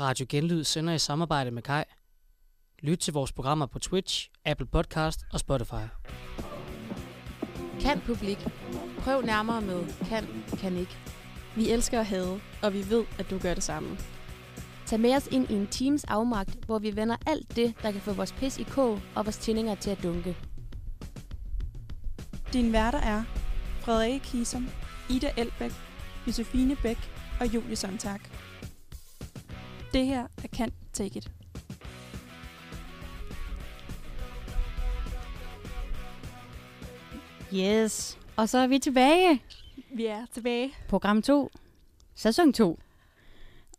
Radio Genlyd sender i samarbejde med Kai. Lyt til vores programmer på Twitch, Apple Podcast og Spotify. Kan publik. Prøv nærmere med kan, kan ikke. Vi elsker at have, og vi ved, at du gør det samme. Tag med os ind i en teams afmagt, hvor vi vender alt det, der kan få vores pis i kog og vores tændinger til at dunke. Din værter er Frederik Kisum, Ida Elbæk, Josefine Bæk og Julie Sontag. Det her er Kan Take It. Yes. Og så er vi tilbage. Vi er tilbage. Program 2. Sæson 2.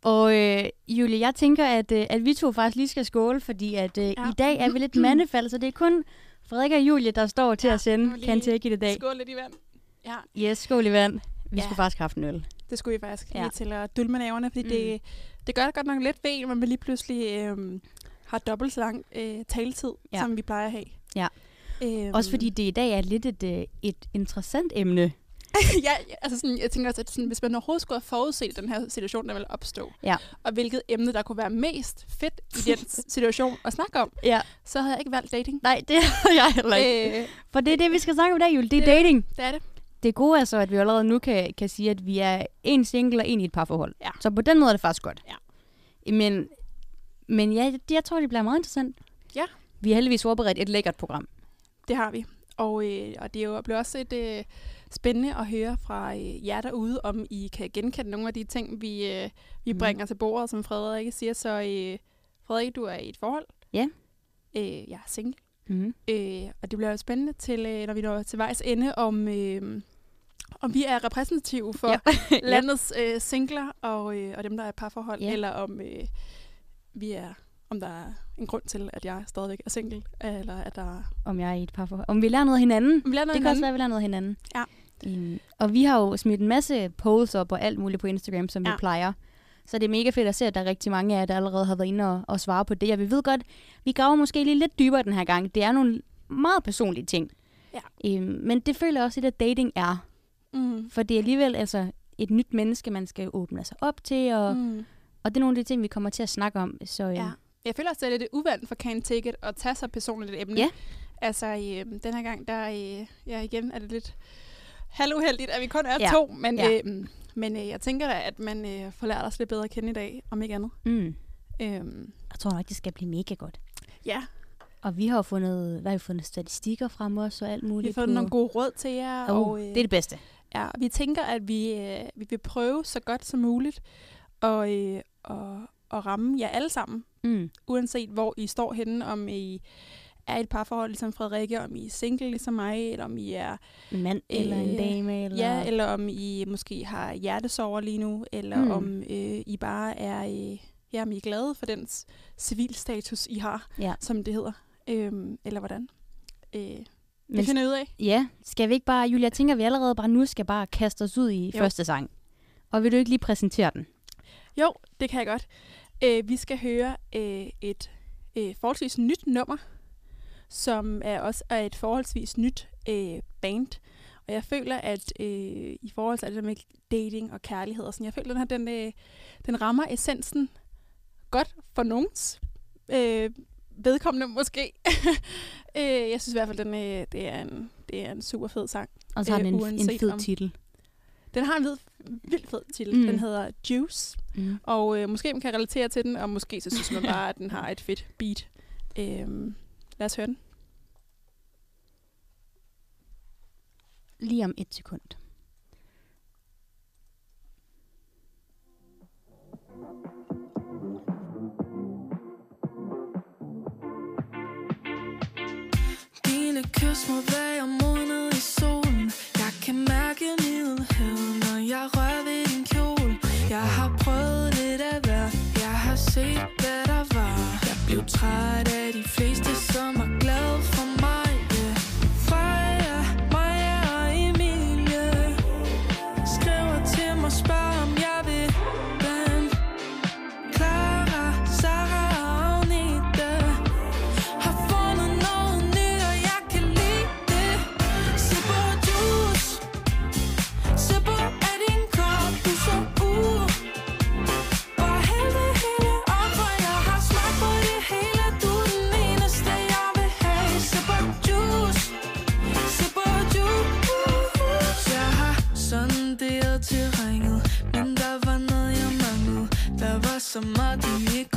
Og øh, Julie, jeg tænker, at, øh, at vi to faktisk lige skal skåle, fordi at øh, ja. i dag er vi lidt mandefald, så det er kun Frederik og Julie, der står til ja, at sende Kan Take It i dag. Skål lidt i vand. Ja. Yes, skål i vand. Vi Ja. skulle faktisk have haft en øl. Det skulle vi faktisk Ja. lige til at dulme naverne, fordi Mm. det, det gør det godt nok lidt ved, når man lige pludselig øhm, har dobbelt så lang øh, taletid, Ja. som vi plejer at have. Ja. Øhm, Også fordi det i dag er lidt et, øh, et interessant emne. ja, altså sådan, jeg tænker også, at sådan, hvis man overhovedet skulle have forudset den her situation, der ville opstå, Ja. og hvilket emne, der kunne være mest fedt i den situation at snakke om, Ja. så havde jeg ikke valgt dating. Nej, det har jeg heller ikke. Øh, For det er det, vi skal snakke om i dag, er Det er det. dating. det er det. Det gode er så, at vi allerede nu kan, kan sige, at vi er en single og en i et parforhold. Ja. Så på den måde er det faktisk godt. Ja. Men, men ja, det- jeg tror, det bliver meget interessant. Ja. Vi har heldigvis forberedt et lækkert program. Det har vi. Og, øh, og det er jo blevet også et øh, spændende at høre fra øh, jer derude, om I kan genkende nogle af de ting, vi, øh, vi Mhm. bringer til bordet, som Frederik siger. Så øh, Frederik, du er i et forhold. Ja. Øh, jeg er single. Mm-hmm. Øh, og det bliver jo spændende, til, øh, når vi når til vejs ende, om, øh, om vi er repræsentative for Ja. landets øh, singler og, øh, og dem, der er parforhold, Ja. eller om øh, vi er om der er en grund til, at jeg stadigvæk er single, eller at der Om jeg er i et parforhold. Om vi lærer noget af hinanden. Vi lærer noget det kan også hinanden. være, at vi lærer noget af hinanden. Ja. Um, og vi har jo smidt en masse posts op og alt muligt på Instagram, som. Ja. vi plejer. Så det er mega fedt at se, at der er rigtig mange af jer, der allerede har været inde og, og svare på det. Og vi ved godt, vi graver måske lige lidt dybere den her gang. Det er nogle meget personlige ting. Ja. Um, men det føler jeg også, at dating er. Mm. For det er alligevel altså et nyt menneske, man skal åbne sig op til. Og. Mm. og det er nogle af de ting, vi kommer til at snakke om. Så øhm, Ja. Jeg føler også, det er lidt uvandt for Can Take It at tage sig personligt et emne. Ja. Altså, øh, den her gang, der øh, ja, igen er det lidt halvuheldigt, at vi kun er Ja. to. Men, Ja. øh, men øh, jeg tænker da, at man øh, får lært os lidt bedre at kende i dag, om ikke andet. mm, Øhm, jeg tror nok, det skal blive mega godt. ja, Og vi har jo fundet, hvad har vi fundet statistikker frem også og alt vi muligt. har fået på- nogle gode råd til jer. Oh, og, øh, det er det bedste. Ja, vi tænker, at vi, øh, vi vil prøve så godt som muligt at, øh, at, at ramme jer alle sammen. Mm. uanset hvor I står henne, om I er i et parforhold ligesom Frederikke, om I er single ligesom mig, eller om I er, mand eller en Øh, dame. Eller... ja, eller om I måske har hjertesover lige nu, eller Mm. om øh, I bare er, øh, ja, om I er glade for den civilstatus, I har, ja. som det hedder, øhm, eller hvordan. Øh, det Men, finder ud af. ja, skal vi ikke bare, Julia, jeg tænker, at vi allerede bare nu skal bare kaste os ud i. Jo. første sang. Og vil du ikke lige præsentere den? Jo, det kan jeg godt. Øh, vi skal høre øh, et øh, forholdsvis nyt nummer, som er også er et forholdsvis nyt øh, band. Og jeg føler, at øh, i forhold til alt det med dating og kærlighed og sådan, jeg føler, at den, her, den, øh, den rammer essensen godt for nogens øh, vedkommende måske. øh, jeg synes i hvert fald, den, øh, det, er en, det er en super fed sang. Og så har Øh, den en, en uanset fed om- titel. Den har en vid, vildt fed titel. Mm. Den hedder Juice. Mm. Og øh, måske man kan relatere til den, og måske så synes man bare, at den har et fedt beat. Øhm, lad os høre den. Lige om et sekund. Dine kys må være modnet i solen Jeg kan mærke middelheden, når jeg rører ved din kjole Jeg har prøvet lidt af hver Jeg har set, hvad der var blev træt af de fleste, som er glade for mig. Der var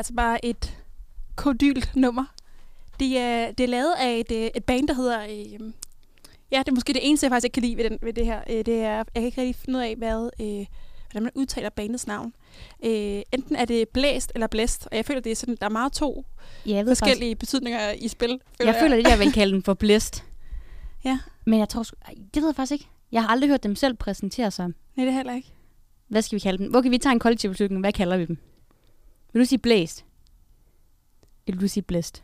altså bare et kodylt nummer. Det er, det er lavet af et, øh, et band, der hedder... Øh, ja, det er måske det eneste, jeg faktisk ikke kan lide ved, den, ved det her. Øh, det er, jeg kan ikke rigtig finde ud af, hvad, øh, hvordan man udtaler bandets navn. Øh, enten er det blæst eller blæst, og jeg føler, det er sådan, der er meget to Ja, jeg forskellige betydninger i spil. faktisk, jeg føler, det jeg vil kalde den for blæst. Ja. Men jeg tror, ej, det ved jeg faktisk ikke. Jeg har aldrig hørt dem selv præsentere sig. Nej, det er heller ikke. Hvad skal vi kalde dem? Okay, vi tager en kollektiv beslutning. Hvad kalder vi dem? Vil du sige blæst? Eller vil du sige blæst?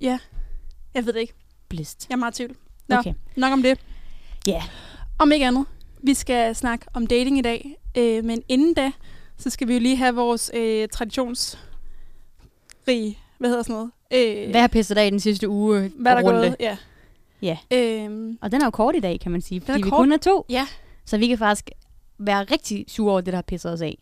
Ja, jeg ved det ikke. Blæst. Jeg er meget i tvivl. Nå. Okay. Nok om det. Ja. Om ikke andet. Vi skal snakke om dating i dag. Øh, men inden da, så skal vi jo lige have vores øh, traditionsrige, hvad hedder sådan noget? Øh, Hvad har pisset dig i den sidste uge? hvad er der runde? gået? Ja. Ja. Øhm, Og den er jo kort i dag, kan man sige. Fordi er vi kort. kun er to. Ja. Så vi kan faktisk være rigtig sure over det, der har pisset os af.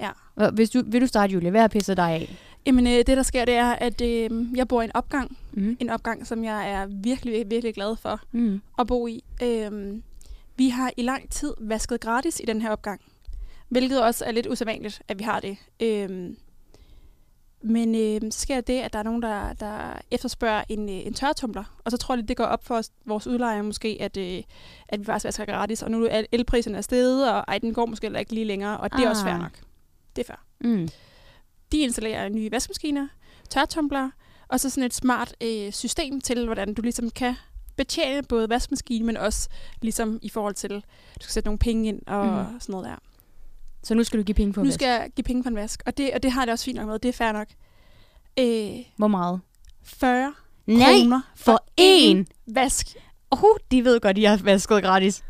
Ja. Hvis du, vil du starte, Julie? Hvad har pisset dig af? jamen, øh, det der sker, det er, at øh, jeg bor i en opgang. Mm. En opgang, som jeg er virkelig, virkelig glad for Mm. at bo i. Øhm, vi har i lang tid vasket gratis i den her opgang. Hvilket også er lidt usædvanligt, at vi har det. Øhm, men øh, så sker det, at der er nogen, der, der efterspørger en, øh, en tørretumbler. Og så tror jeg, det går op for os, vores udlejere måske, at, øh, at vi faktisk vasker gratis. Og nu er elpriserne er steget, og ej, den går måske heller ikke lige længere. Og det er også fair Ah. nok. Det er fair. Mm. De installerer nye vaskemaskiner, tørretumbler, og så sådan et smart øh, system til, hvordan du ligesom kan betjene både vaskemaskinen, men også ligesom i forhold til, at du skal sætte nogle penge ind og mm. sådan noget der. Så nu skal du give penge på nu vask. skal jeg give penge på en vask, og det, og det har det også fint nok med. Det er fair nok. Øh, Hvor meget? 40 Nej, kroner for én. vask. Oh, de ved godt, de har vasket gratis.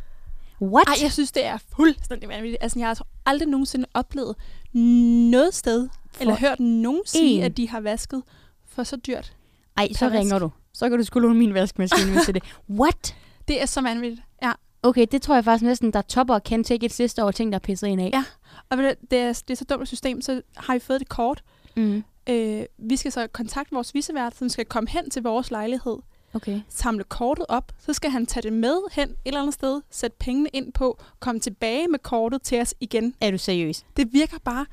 What? Ej, jeg synes, det er fuldstændig vanvittigt. Altså, jeg har aldrig nogensinde oplevet noget sted, For eller hørt nogen sige, én. at de har vasket for så dyrt. Ej, så per ringer vask. du. Så kan du sgu låne min vaskemaskine, hvis det det. What? Det er så vanvittigt. Ja. Okay, det tror jeg faktisk næsten, der topper kan take et liste over ting, der er pisset ind af. Ja. Og det er, det er så dumt et system, så har vi fået det kort. Mm. Øh, vi skal så kontakte vores visevært, som skal komme hen til vores lejlighed, Okay. samle kortet op, så skal han tage det med hen et eller andet sted, sætte pengene ind på, komme tilbage med kortet til os igen. Er du seriøs? Det virker bare,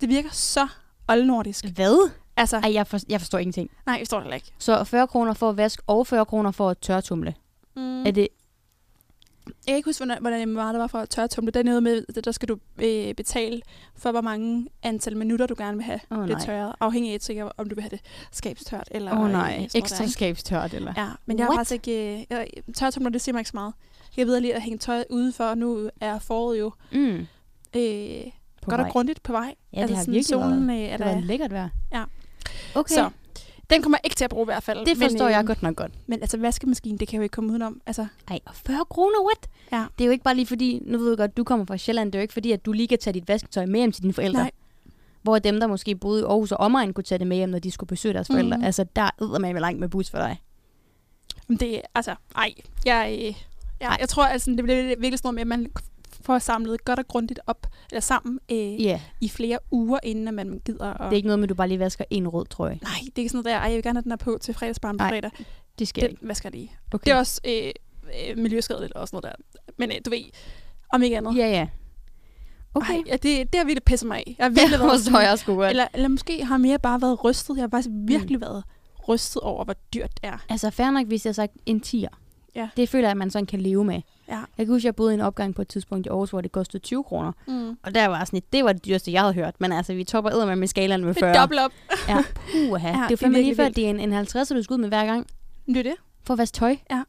det virker så oldnordisk. Hvad? Altså, Ej, jeg, for, jeg forstår ingenting. nej, jeg forstår det heller ikke. Så 40 kroner for at vaske, og 40 kroner for at tørretumle. Mm. Er det... Jeg kan ikke huske, hvordan, meget der var for tørretumle. Det er noget med, at der skal du øh, betale for, hvor mange antal minutter, du gerne vil have Åh, det tørret. Afhængig af, sikkert, om du vil have det skabstørt. Eller, oh, øh, nej, der, ekstra skabstørt, eller? Ja, men jeg har What? faktisk ikke... Øh, jeg, tørretumler, det siger mig ikke så meget. Jeg ved lige at hænge tøj ude for, nu er foråret jo Mm. øh, På godt vej. og grundigt på vej. Ja, det har sådan virkelig solen, været. øh, er Det der, lækkert vejr. Ja. Okay, Så, den kommer jeg ikke til at bruge i hvert fald. det forstår men, jeg godt nok godt. Men altså, vaskemaskinen, det kan jeg jo ikke komme udenom. Altså, Ej, og 40 kroner, what? Ja. Det er jo ikke bare lige fordi, nu ved jeg godt, du kommer fra Sjælland, det er jo ikke fordi, at du lige kan tage dit vasketøj med hjem til dine forældre. Nej. Hvor dem, der måske boede i Aarhus og omegn, kunne tage det med hjem, når de skulle besøge deres forældre. Mhm. Altså, der er man langt med bus for dig. det altså, ej, jeg, øh, Ja, Ej. jeg tror, altså, det bliver virkelig sådan noget med, at man får samlet godt og grundigt op, eller sammen, øh, Ja, i flere uger, inden at man gider. Og... det er ikke noget med, at du bare lige vasker en rød trøje. Nej, det er ikke sådan noget der, ej, jeg vil gerne have den her på til fredagsbarn på Nej, fredag. Det sker Den ikke. vasker jeg lige. Okay. Det er også øh, øh, miljøskadeligt og sådan noget der. Men øh, du ved, om ikke andet. Ja, ja. Okay. Ej, ja, det, det har virkelig pisset mig af. Jeg har det virkelig været sådan- jeg sgu godt. Eller, eller måske har mere bare været rystet. Jeg har faktisk virkelig mm. været rystet over, hvor dyrt det er. Altså, fair nok, hvis jeg har sagt en tier. Ja. Det føler jeg, at man sådan kan leve med. Ja. Jeg kan huske, jeg boede i en opgang på et tidspunkt i Aarhus, hvor det kostede 20 kroner. Mm. Og der var sådan et, det var det dyreste, jeg havde hørt. Men altså, vi topper eddermame med skalaen med Det 40. er dobbelt op. Ja, puha. Ja, det er det fandme lige før, det er en, en 50, du skal ud med hver gang. Det er det. For at vaske tøj. Ja.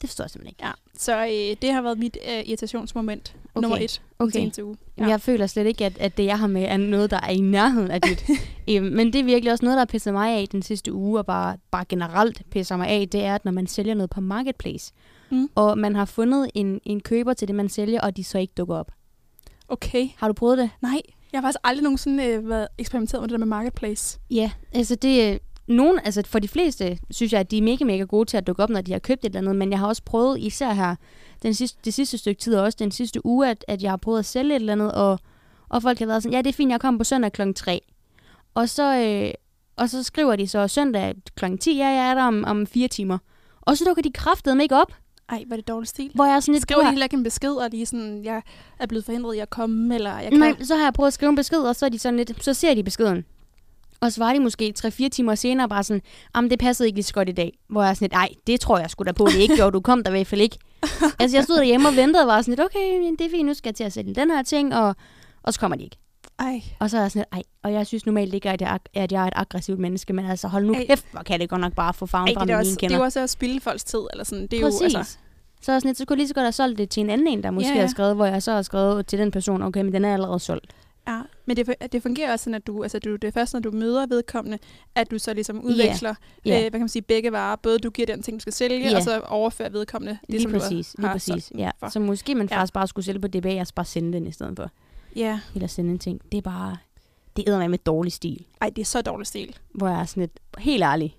Det forstår jeg simpelthen ikke. Ja. Så øh, det har været mit øh, irritationsmoment Okay. nummer et den Okay. seneste uge. Ja. Jeg føler slet ikke, at, at det, jeg har med, er noget, der er i nærheden af dit. øhm, men det er virkelig også noget, der har pisset mig af den sidste uge, og bare, bare generelt pisser mig af, det er, at når man sælger noget på Marketplace, Mm. og man har fundet en, en køber til det, man sælger, og de så ikke dukker op. Okay. Har du prøvet det? Nej, jeg har faktisk aldrig nogensinde øh, været eksperimenteret med det der med Marketplace. Ja, altså det nogen, altså for de fleste, synes jeg, at de er mega, mega gode til at dukke op, når de har købt et eller andet, men jeg har også prøvet, især her, den sidste, det sidste stykke tid, og også den sidste uge, at, at jeg har prøvet at sælge et eller andet, og, og folk har været sådan, ja, det er fint, jeg kommer på søndag kl. 3. Og så, øh, og så skriver de så søndag kl. 10, ja, jeg er der om, om fire timer. Og så dukker de kraftedeme ikke op, Ej, var det dårlig stil. hvor jeg er sådan lidt, Skriver de "Prøv at- heller ikke en besked, og lige sådan, jeg er blevet forhindret i at komme, eller jeg Nej, kan... så har jeg prøvet at skrive en besked, og så er de sådan lidt, så ser de beskeden. Og så var de måske 3-4 timer senere bare sådan, jamen det passede ikke lige så godt i dag. Hvor jeg er sådan lidt, ej, det tror jeg sgu da på, det ikke gjorde. Du kom der i hvert fald ikke. altså jeg stod derhjemme og ventede og var sådan lidt, okay, men det er fint, nu skal jeg til at sælge den her ting, og, og så kommer de ikke. Ej, Og så er jeg sådan ej, og jeg synes normalt ikke, at jeg, er- at jeg er et aggressivt menneske, men altså hold nu Ej. kæft, hvor kan det godt nok bare få farven frem det, i mine også, det kender. er jo også at spille folks tid, eller sådan. Det er Præcis. jo, altså, Så er sådan så skulle jeg lige så godt have solgt det til en anden en, der måske Ja, ja, har skrevet, hvor jeg så har skrevet til den person, okay, men den er allerede solgt. Ja, men det, det fungerer også sådan, at du, altså, du, det er først, når du møder vedkommende, at du så ligesom udveksler, Ja. øh, hvad kan man sige, begge varer. Både du giver den ting, du skal sælge, Ja. og så overfører vedkommende det, Lige som præcis, du lige har præcis. solgt den Ja. for. Så måske man Ja. faktisk bare skulle sælge på DBA, og så bare sende den i stedet for. Ja, Eller sende en ting. Det er bare, det æder med med dårlig stil. ej, det er så dårlig stil. Hvor jeg er sådan lidt, helt ærlig.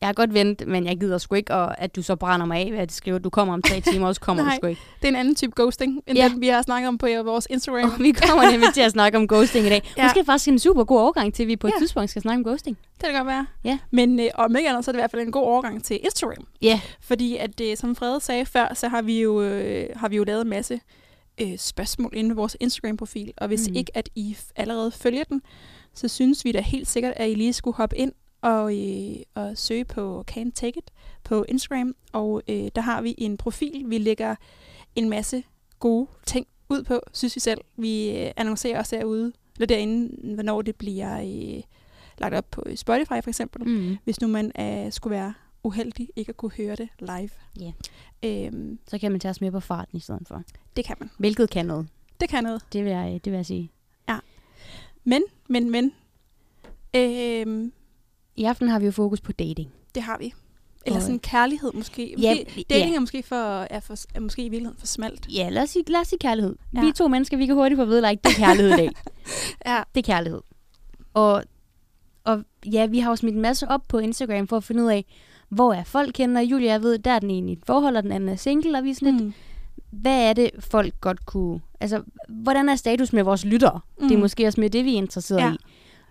Jeg har godt ventet, men jeg gider sgu ikke, og at du så brænder mig af ved at skrive, at du kommer om tre timer, og så kommer du Nej. sgu ikke. Det er en anden type ghosting, end Ja. den, vi har snakket om på vores Instagram. Og vi kommer nemlig til at snakke om ghosting i dag. Ja. Måske faktisk en super god overgang til, at vi på et Ja. tidspunkt skal snakke om ghosting. Det kan godt være. Ja. Men øh, om ikke andet, så er det i hvert fald en god overgang til Instagram. Ja. Fordi at, øh, som Frede sagde før, så har vi jo, øh, har vi jo lavet en masse øh, spørgsmål inde ved vores Instagram-profil. Og hvis mm. ikke, at I allerede følger den, så synes vi da helt sikkert, at I lige skulle hoppe ind og, øh, og søge på Can Take It på Instagram. Og øh, der har vi en profil, vi lægger en masse gode ting ud på, synes vi selv. Vi øh, annoncerer også derude, eller derinde, hvornår det bliver øh, lagt op på Spotify for eksempel Mm. hvis nu man øh, skulle være uheldig ikke at kunne høre det live. Ja. Øhm, Så kan man tage os med på farten i stedet for. det kan man. Hvilket kan noget. Det kan noget. Det vil jeg, det vil jeg sige. Men, men, men. Øhm, I aften har vi jo fokus på dating. det har vi. Eller sådan kærlighed måske. Ja, måske dating er måske, for, er, for, er måske i virkeligheden for smalt. Ja, lad os sige, lad os sige kærlighed. Ja. Ja. Vi to mennesker, vi kan hurtigt få vide, like, det er kærlighed i dag. Ja. Det er kærlighed. Og, og ja, vi har jo smidt en masse op på Instagram for at finde ud af, hvor er folk kender. Julia, jeg ved, der er den ene i et forhold, og den anden er single, og vi er sådan lidt, Mm. hvad er det, folk godt kunne... Altså, hvordan er status med vores lyttere? Mm. Det er måske også med det, vi er interesseret Ja. i.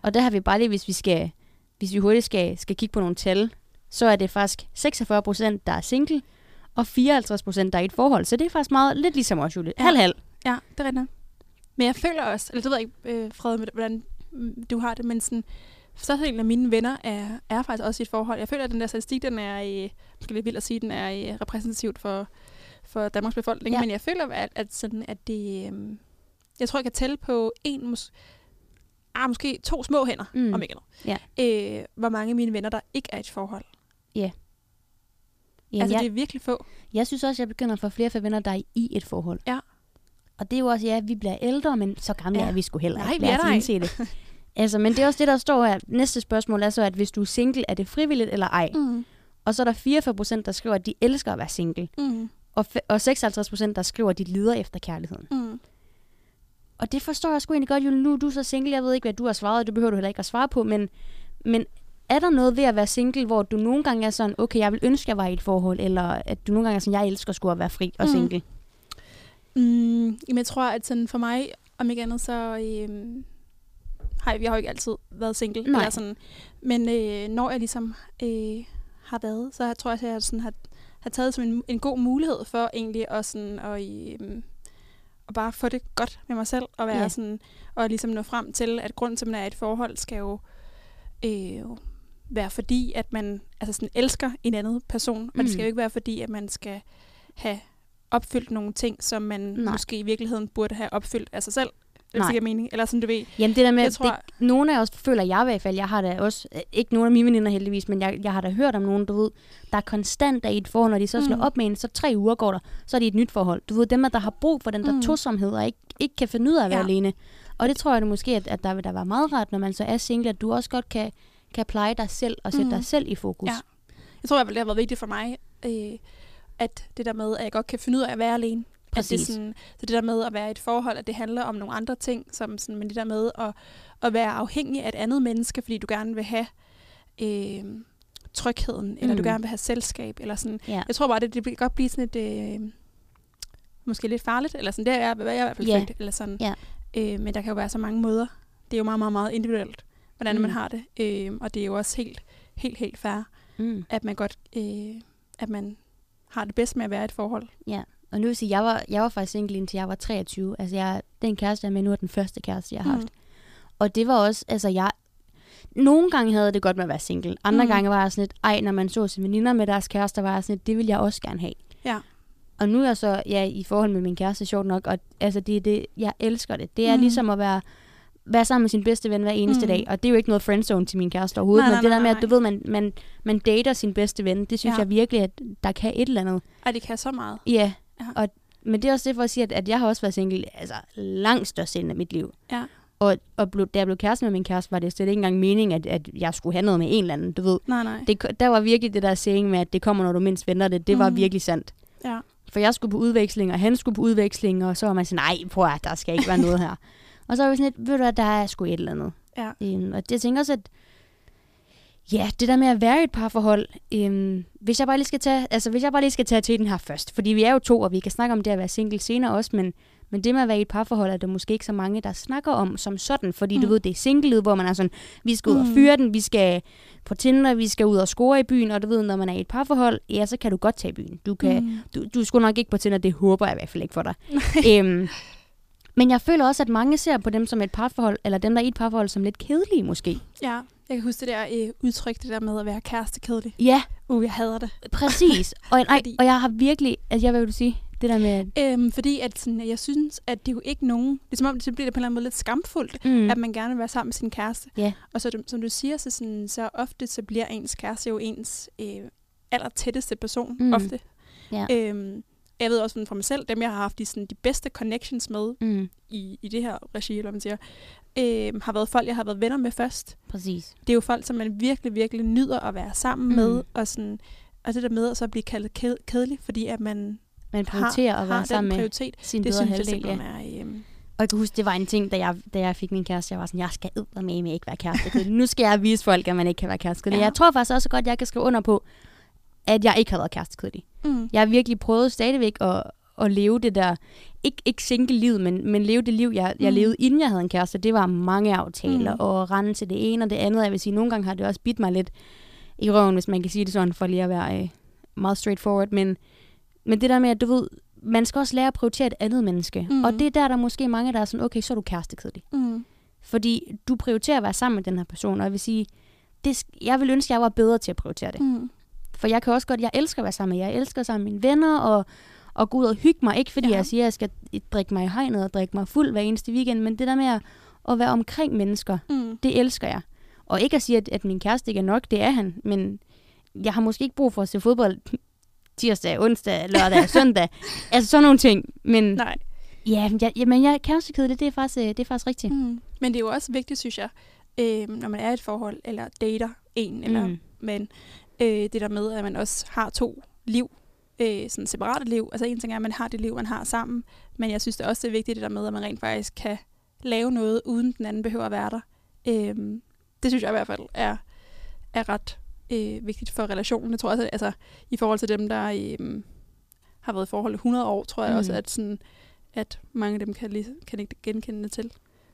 Og der har vi bare lige, hvis vi skal, hvis vi hurtigt skal, skal kigge på nogle tal, så er det faktisk 46 procent, der er single, og 54 procent, der er i et forhold. Så det er faktisk meget lidt ligesom os, Julie. Ja. Ja. Halv-halv. Ja, det er rigtigt. Men jeg føler også, eller det ved jeg ikke, øh, Frede, hvordan mm, du har det, men sådan, størstedelen af mine venner er, er faktisk også i et forhold. Jeg føler, at den der statistik, den er, øh, måske lidt vildt at sige, den er øh, repræsentativt for, for Danmarks befolkning, ja. Ja. men jeg føler, at, at, sådan, at det, øh, jeg tror, jeg kan tælle på en, mås- ah, måske to små hænder, mm. Om ikke andet. Ja. Øh, hvor mange af mine venner, der ikke er i et forhold. Jamen, altså, jeg, det er virkelig få. jeg synes også, jeg begynder at få flere flere venner, der er i et forhold. Ja. Og det er jo også, ja, vi bliver ældre, men så gamle Ja. ja. er vi sgu heller Nej, ikke. vi er der indse det. altså, men det er også det, der står her. Næste spørgsmål er så, at hvis du er single, er det frivilligt eller ej? Mm. Og så er der 44 procent, der skriver, at de elsker at være single. Mm. Og, og 56 procent, der skriver, at de lider efter kærligheden. Mm. Og det forstår jeg sgu egentlig godt, Julie. Nu er du så single. Jeg ved ikke, hvad du har svaret. Det behøver du heller ikke at svare på. Men, men er der noget ved at være single, hvor du nogle gange er sådan, okay, jeg vil ønske, jeg var i et forhold, eller at du nogle gange er sådan, jeg elsker sgu at være fri og Mm. single? Mm, jamen, jeg tror, at sådan for mig, om ikke andet, så øhm, jeg, jeg har jo ikke altid været single. Nej. Eller sådan, men øh, når jeg ligesom øh, har været, så tror jeg, at jeg sådan har, har taget som en, en god mulighed for egentlig at, sådan, at, øhm, at bare få det godt med mig selv, og være Ja. sådan, og ligesom nå frem til, at grunden til, at man er i et forhold, skal jo øh, være fordi, at man altså sådan elsker en anden person, og det skal Mm. jo ikke være fordi, at man skal have opfyldt nogle ting, som man. Nej. måske i virkeligheden burde have opfyldt af sig selv. Hvis Nej. det giver mening. Eller sådan, du ved. Jamen det der med, Jeg det, tror- det, nogle af os føler jeg i hvert fald, jeg har da også, øh, ikke nogen af mine veninder heldigvis, men jeg, jeg har da hørt om nogen, du ved, der er konstant er i et forhold, når de så slår Mm. op med en, så tre uger går der, så er det et nyt forhold. Du ved, dem der har brug for den der Mm. tosomhed, og ikke, ikke kan finde ud af at være Ja. alene. Og det tror jeg da måske, at, at der vil da være meget rart, når man så er single, at du også godt kan, kan pleje dig selv og sætte Mm. dig selv i fokus. Ja. Jeg tror i hvert fald, det har været vigtigt for mig, øh, at det der med, at jeg godt kan finde ud af at være alene. At det, Præcis. sådan, så det der med at være i et forhold, at det handler om nogle andre ting, som sådan, men det der med at, at være afhængig af et andet menneske, fordi du gerne vil have øh, trygheden, eller Mm. du gerne vil have selskab, eller sådan. Ja. Jeg tror bare, det, det kan godt blive sådan et, øh, måske lidt farligt, eller sådan, det er jeg, jeg er i hvert fald Ja. født, eller sådan. Ja. Øh, men der kan jo være så mange måder. Det er jo meget, meget, meget individuelt, hvordan Mm. man har det. Øh, og det er jo også helt, helt, helt fair, Mm. at man godt, øh, at man har det bedst med at være i et forhold. Og nu vil jeg sige, jeg var, jeg var faktisk single indtil jeg var 23. Altså, jeg, den kæreste, jeg er med nu, er den første kæreste, jeg har haft. Mm. Og det var også, altså jeg... Nogle gange havde det godt med at være single. Andre Mm. mm. gange var jeg sådan lidt, ej, når man så sine veninder med deres kærester, var jeg sådan lidt, det vil jeg også gerne have. Ja. Og nu er jeg så, ja, i forhold med min kæreste, sjovt nok, og altså det er det, jeg elsker det. Det er Mm. mm. ligesom at være, være sammen med sin bedste ven hver eneste Mm. mm. dag. Og det er jo ikke noget friendzone til min kæreste overhovedet, Nej, men nej, det der med, at du ved, man, man, man dater sin bedste ven, det synes Ja. ja. jeg virkelig, at der kan et eller andet. Ej, det kan så meget. Ja, Ja. og, men det er også det for at sige, at, at jeg har også været single altså langt størstedelen af mit liv. Ja. Og, og blev, da jeg blev kæreste med min kæreste, var det slet ikke engang meningen, at, at jeg skulle have noget med en eller anden, du ved. Nej, nej. Det, der var virkelig det der saying med, at det kommer, når du mindst venter det. Det var Mm. virkelig sandt. Ja. For jeg skulle på udveksling, og han skulle på udveksling, og så var man sådan, nej, prøv at der skal ikke være noget her. og så var vi sådan lidt, ved du hvad, der er sgu et eller andet. Ja. Øhm, og det, jeg tænker også, at ja, det der med at være i et parforhold, øhm, hvis jeg bare lige skal tage, altså hvis jeg bare lige skal tage til den her først, fordi vi er jo to, og vi kan snakke om det at være single senere også, men, men det med at være i et parforhold, er der måske ikke så mange, der snakker om som sådan, fordi mm. du ved, det er single hvor man er sådan, vi skal ud og Mm. fyre den, vi skal på Tinder, vi skal ud og score i byen, og du ved, når man er i et parforhold, ja, så kan du godt tage i byen. Du kan, Mm. du, du skulle nok ikke på Tinder, det håber jeg i hvert fald ikke for dig. øhm, men jeg føler også, at mange ser på dem som et parforhold, eller dem, der er i et parforhold, som lidt kedelige måske. Ja, jeg kan huske det der øh, udtryk, det der med at være kærestekedelig. Ja, Uh, jeg hader det. præcis. og, nej, Fordi- og jeg har virkelig, altså jeg hvad vil du sige, det der med, Øhm, fordi at sådan, jeg synes, at det er jo ikke nogen... Det er som om, det bliver det på en eller anden måde lidt skamfuldt, mm, at man gerne vil være sammen med sin kæreste. Ja. Og så som du siger, så, sådan, så ofte så bliver ens kæreste jo ens øh, aller tætteste person. Mm. Ofte. Ja. Øhm, jeg ved også fra mig selv, dem jeg har haft de, sådan, de bedste connections med mm, i, i det her regi, eller man siger, øh, har været folk, jeg har været venner med først. præcis. Det er jo folk, som man virkelig, virkelig nyder at være sammen Mm. med, og, sådan, og det der med at så blive kaldt ked- kedelig, fordi at man Man prioriterer har, at være har sammen den med prioritet. sin Det synes jeg halvdel. Ja. simpelthen er... Øh, Og jeg kan huske, det var en ting, da jeg, da jeg fik min kæreste, jeg var sådan, jeg skal ud med med ikke være kæreste. nu skal jeg vise folk, at man ikke kan være kæreste. Ja. Jeg tror faktisk også godt, at jeg kan skrive under på, at jeg ikke har været kæreste mm. Jeg har virkelig prøvet stadigvæk at, at leve det der, ikke, ikke single-liv, men, men leve det liv, jeg, jeg Mm. levede, inden jeg havde en kæreste. Det var mange aftaler, Mm. og rende til det ene og det andet. Jeg vil sige, nogle gange har det også bidt mig lidt i røven, hvis man kan sige det sådan, for lige at være øh, meget straightforward. Men, men det der med, at du ved, man skal også lære at prioritere et andet menneske. Mm. Og det er der, der er måske mange, der er sådan, okay, så er du kærestekedelig. Mm. Fordi du prioriterer at være sammen med den her person, og jeg vil sige, det, jeg vil ønske, at jeg var bedre til at prioritere det. Mm. For jeg kan også godt, jeg elsker at være sammen med jer. Jeg elsker sammen med mine venner og, og gå ud og hygge mig. Ikke fordi Ja. ja. jeg siger, at jeg skal drikke mig i hegnet og drikke mig fuld hver eneste weekend, men det der med at, at være omkring mennesker, Mm. det elsker jeg. Og ikke at sige, at, at min kæreste ikke er nok, det er han, men jeg har måske ikke brug for at se fodbold tirsdag, onsdag, lørdag, søndag. Altså sådan nogle ting. Men Nej. ja, jeg, jamen, jeg er kærestekedelig, det er faktisk, øh, det er faktisk rigtigt. Mm. Men det er jo også vigtigt, synes jeg, øh, når man er i et forhold, eller dater en, eller Mm. men øh, det der med, at man også har to liv, øh, sådan separate liv. Altså en ting er, at man har det liv, man har sammen, men jeg synes det også, det er vigtigt det der med, at man rent faktisk kan lave noget, uden den anden behøver at være der. Øh, det synes jeg i hvert fald er, er ret øh, vigtigt for relationen. Det tror jeg også, altså i forhold til dem, der øh, har været i forhold i 100 år, tror jeg mm. også, at, sådan, at mange af dem kan, lige, kan ikke genkende det til.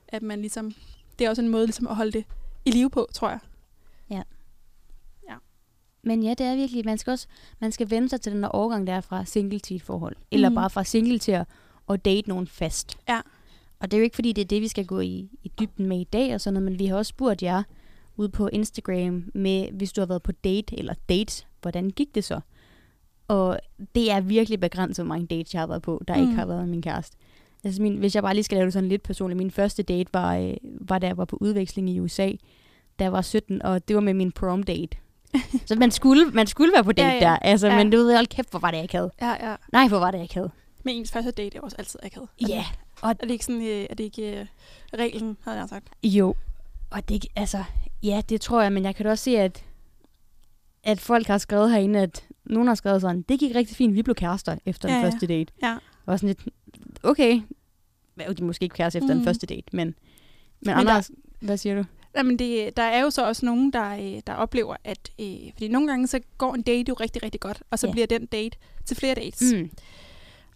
At man ligesom, det er også en måde ligesom at holde det i live på, tror jeg. Men ja, det er virkelig, man skal også man skal vende sig til den der overgang, der er fra single til et forhold. Eller Mhm. bare fra single til at, at date nogen fast. Ja. Og det er jo ikke, fordi det er det, vi skal gå i, i dybden med i dag og sådan noget, men vi har også spurgt jer ude på Instagram med, hvis du har været på date eller dates, hvordan gik det så? Og det er virkelig begrænset, hvor mange dates jeg har været på, der mm. ikke Mm. har været min kæreste. Altså min, hvis jeg bare lige skal lave det sådan lidt personligt, min første date var, øh, var da jeg var på udveksling i USA, da jeg var 17, og det var med min prom date. så man skulle, man skulle være på date Ja, ja, der, altså, Ja. men du ved, hold kæft, hvor var det, havde. Ja, ja. Nej, hvor var det, havde. Men ens første date er også altid akavet. Ja, Er det ikke sådan, øh, er det ikke øh, reglen, havde jeg sagt? Jo, og det, altså, ja, det tror jeg, men jeg kan da også se, at, at folk har skrevet herinde, at nogen har skrevet sådan, det gik rigtig fint, vi blev kærester efter Ja, den første date. Ja. Og sådan lidt, okay, de måske ikke kærester efter Mhm. den første date, men, men, Men andre, der- hvad siger du? Jamen, det, der er jo så også nogen, der, øh, der oplever, at... Øh, fordi nogle gange, så går en date jo rigtig, rigtig godt, og så Ja. bliver den date til flere dates. Mm.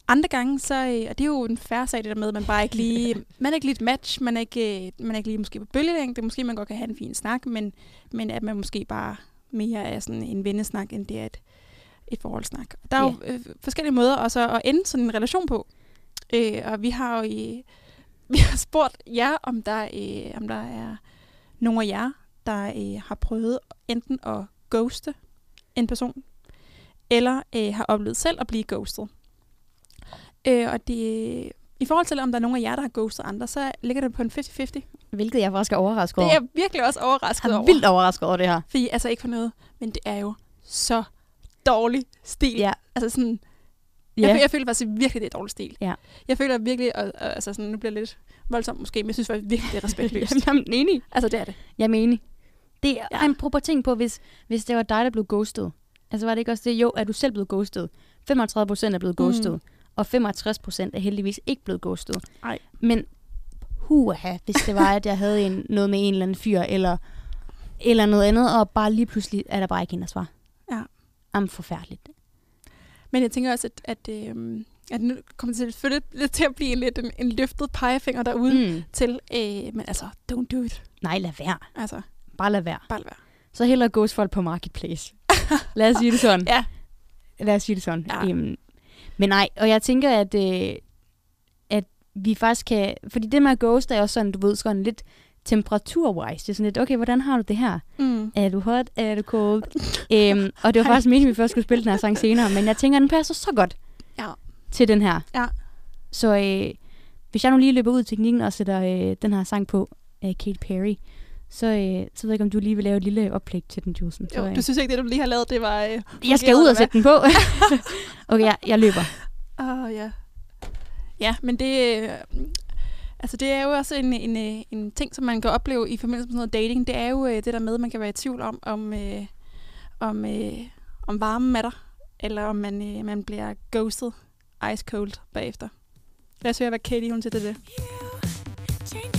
Andre gange, så, øh, og det er jo en færre sag, det der med, at man bare ikke lige, man er ikke lige et match, man er ikke, øh, man er ikke lige måske på bølgelængde, måske man godt kan have en fin snak, men, men at man måske bare mere er sådan en vennesnak, end det er et, et forholdssnak. Der er jo øh, forskellige måder også at ende sådan en relation på. Øh, og vi har jo i, vi har spurgt jer, om der, øh, om der er nogle af jer, der øh, har prøvet enten at ghoste en person, eller øh, har oplevet selv at blive ghostet. Øh, og det, i forhold til, om der er nogen af jer, der har ghostet andre, så ligger det på en 50-50. Hvilket jeg faktisk er overrasket Det over. er jeg virkelig også overrasket jeg er over. vildt overrasket over det her. Fordi, altså ikke for noget, men det er jo så dårlig stil. Ja. Altså sådan, Ja. jeg, jeg føler faktisk virkelig, det er dårlig stil. Ja. Jeg føler virkelig, og, og, altså sådan, nu bliver det lidt voldsomt måske, men jeg synes faktisk virkelig, det er respektløst. Jamen, jeg er enig. altså det er det. Jeg er enig. Det er Ja. en proper ting på, hvis, hvis det var dig, der blev ghostet. Altså var det ikke også det? Jo, er du selv blevet ghostet? 35 procent er blevet ghostet. Mm. Og 65 procent er heldigvis ikke blevet ghostet. Ej. Men huha, hvis det var, at jeg havde en, noget med en eller anden fyr, eller, eller noget andet, og bare lige pludselig er der bare ikke en at svare. Ja. Am forfærdeligt. Men jeg tænker også, at, at, øh, at nu kommer det til, selvfølgelig lidt til at blive en, lidt en, en løftet pegefinger derude mm. Til, øh, men altså, don't do it. Nej, lad være. Altså, Bare lad være. bare lad være. Så hellere folk på Marketplace. lad os sige det sådan. Ja. Lad os sige det sådan. Ja. Øhm, men nej, og jeg tænker, at, øh, at vi faktisk kan... Fordi det med ghost er også sådan, du ved, sådan lidt temperatur-wise. Det er sådan lidt, okay, hvordan har du det her? Mm. Er du hot? Er du cold? øhm, og det var faktisk meningen, at vi først skulle spille den her sang senere, men jeg tænker, den passer så godt Ja. til den her. Ja. Så øh, hvis jeg nu lige løber ud i teknikken og sætter øh, den her sang på af Katy Perry, så, øh, så ved jeg ikke, om du lige vil lave et lille oplæg til den, Jusen. Så, Jo, øh, du synes ikke, det du lige har lavet, det var... Øh, jeg skal ud og sætte den på. okay, jeg, jeg løber. Åh, oh, ja. Ja, men det... Øh, altså, det er jo også en, en, øh, en ting, som man kan opleve i forbindelse med sådan noget dating. Det er jo øh, det der med, at man kan være i tvivl om, om, øh, om, øh, om varmen er der, eller om man, øh, man bliver ghosted ice cold bagefter. Lad os høre, hvad Katie hun siger til det. You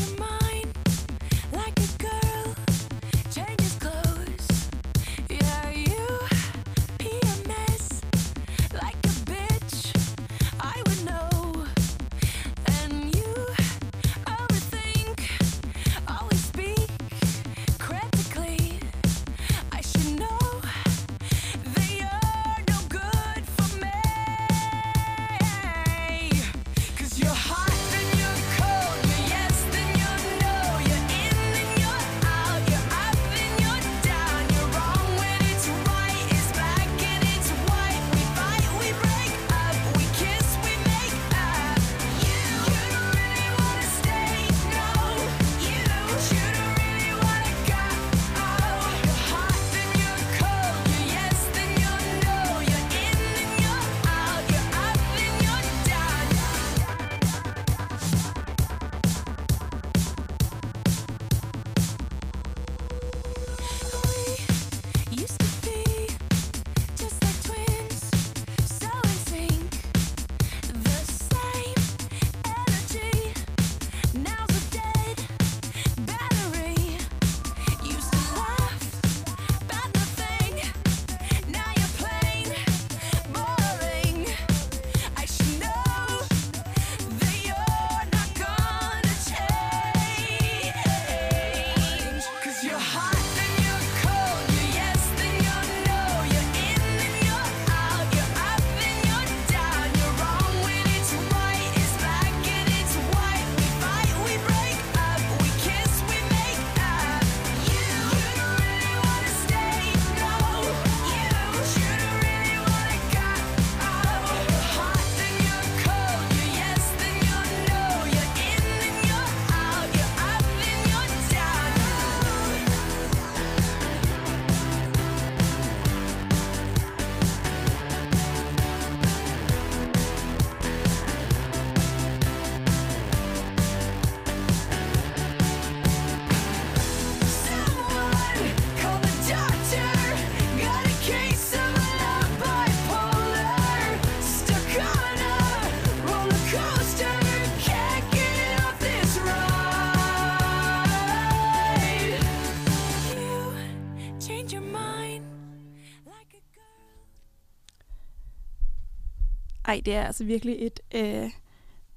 ej, det er altså virkelig et, øh,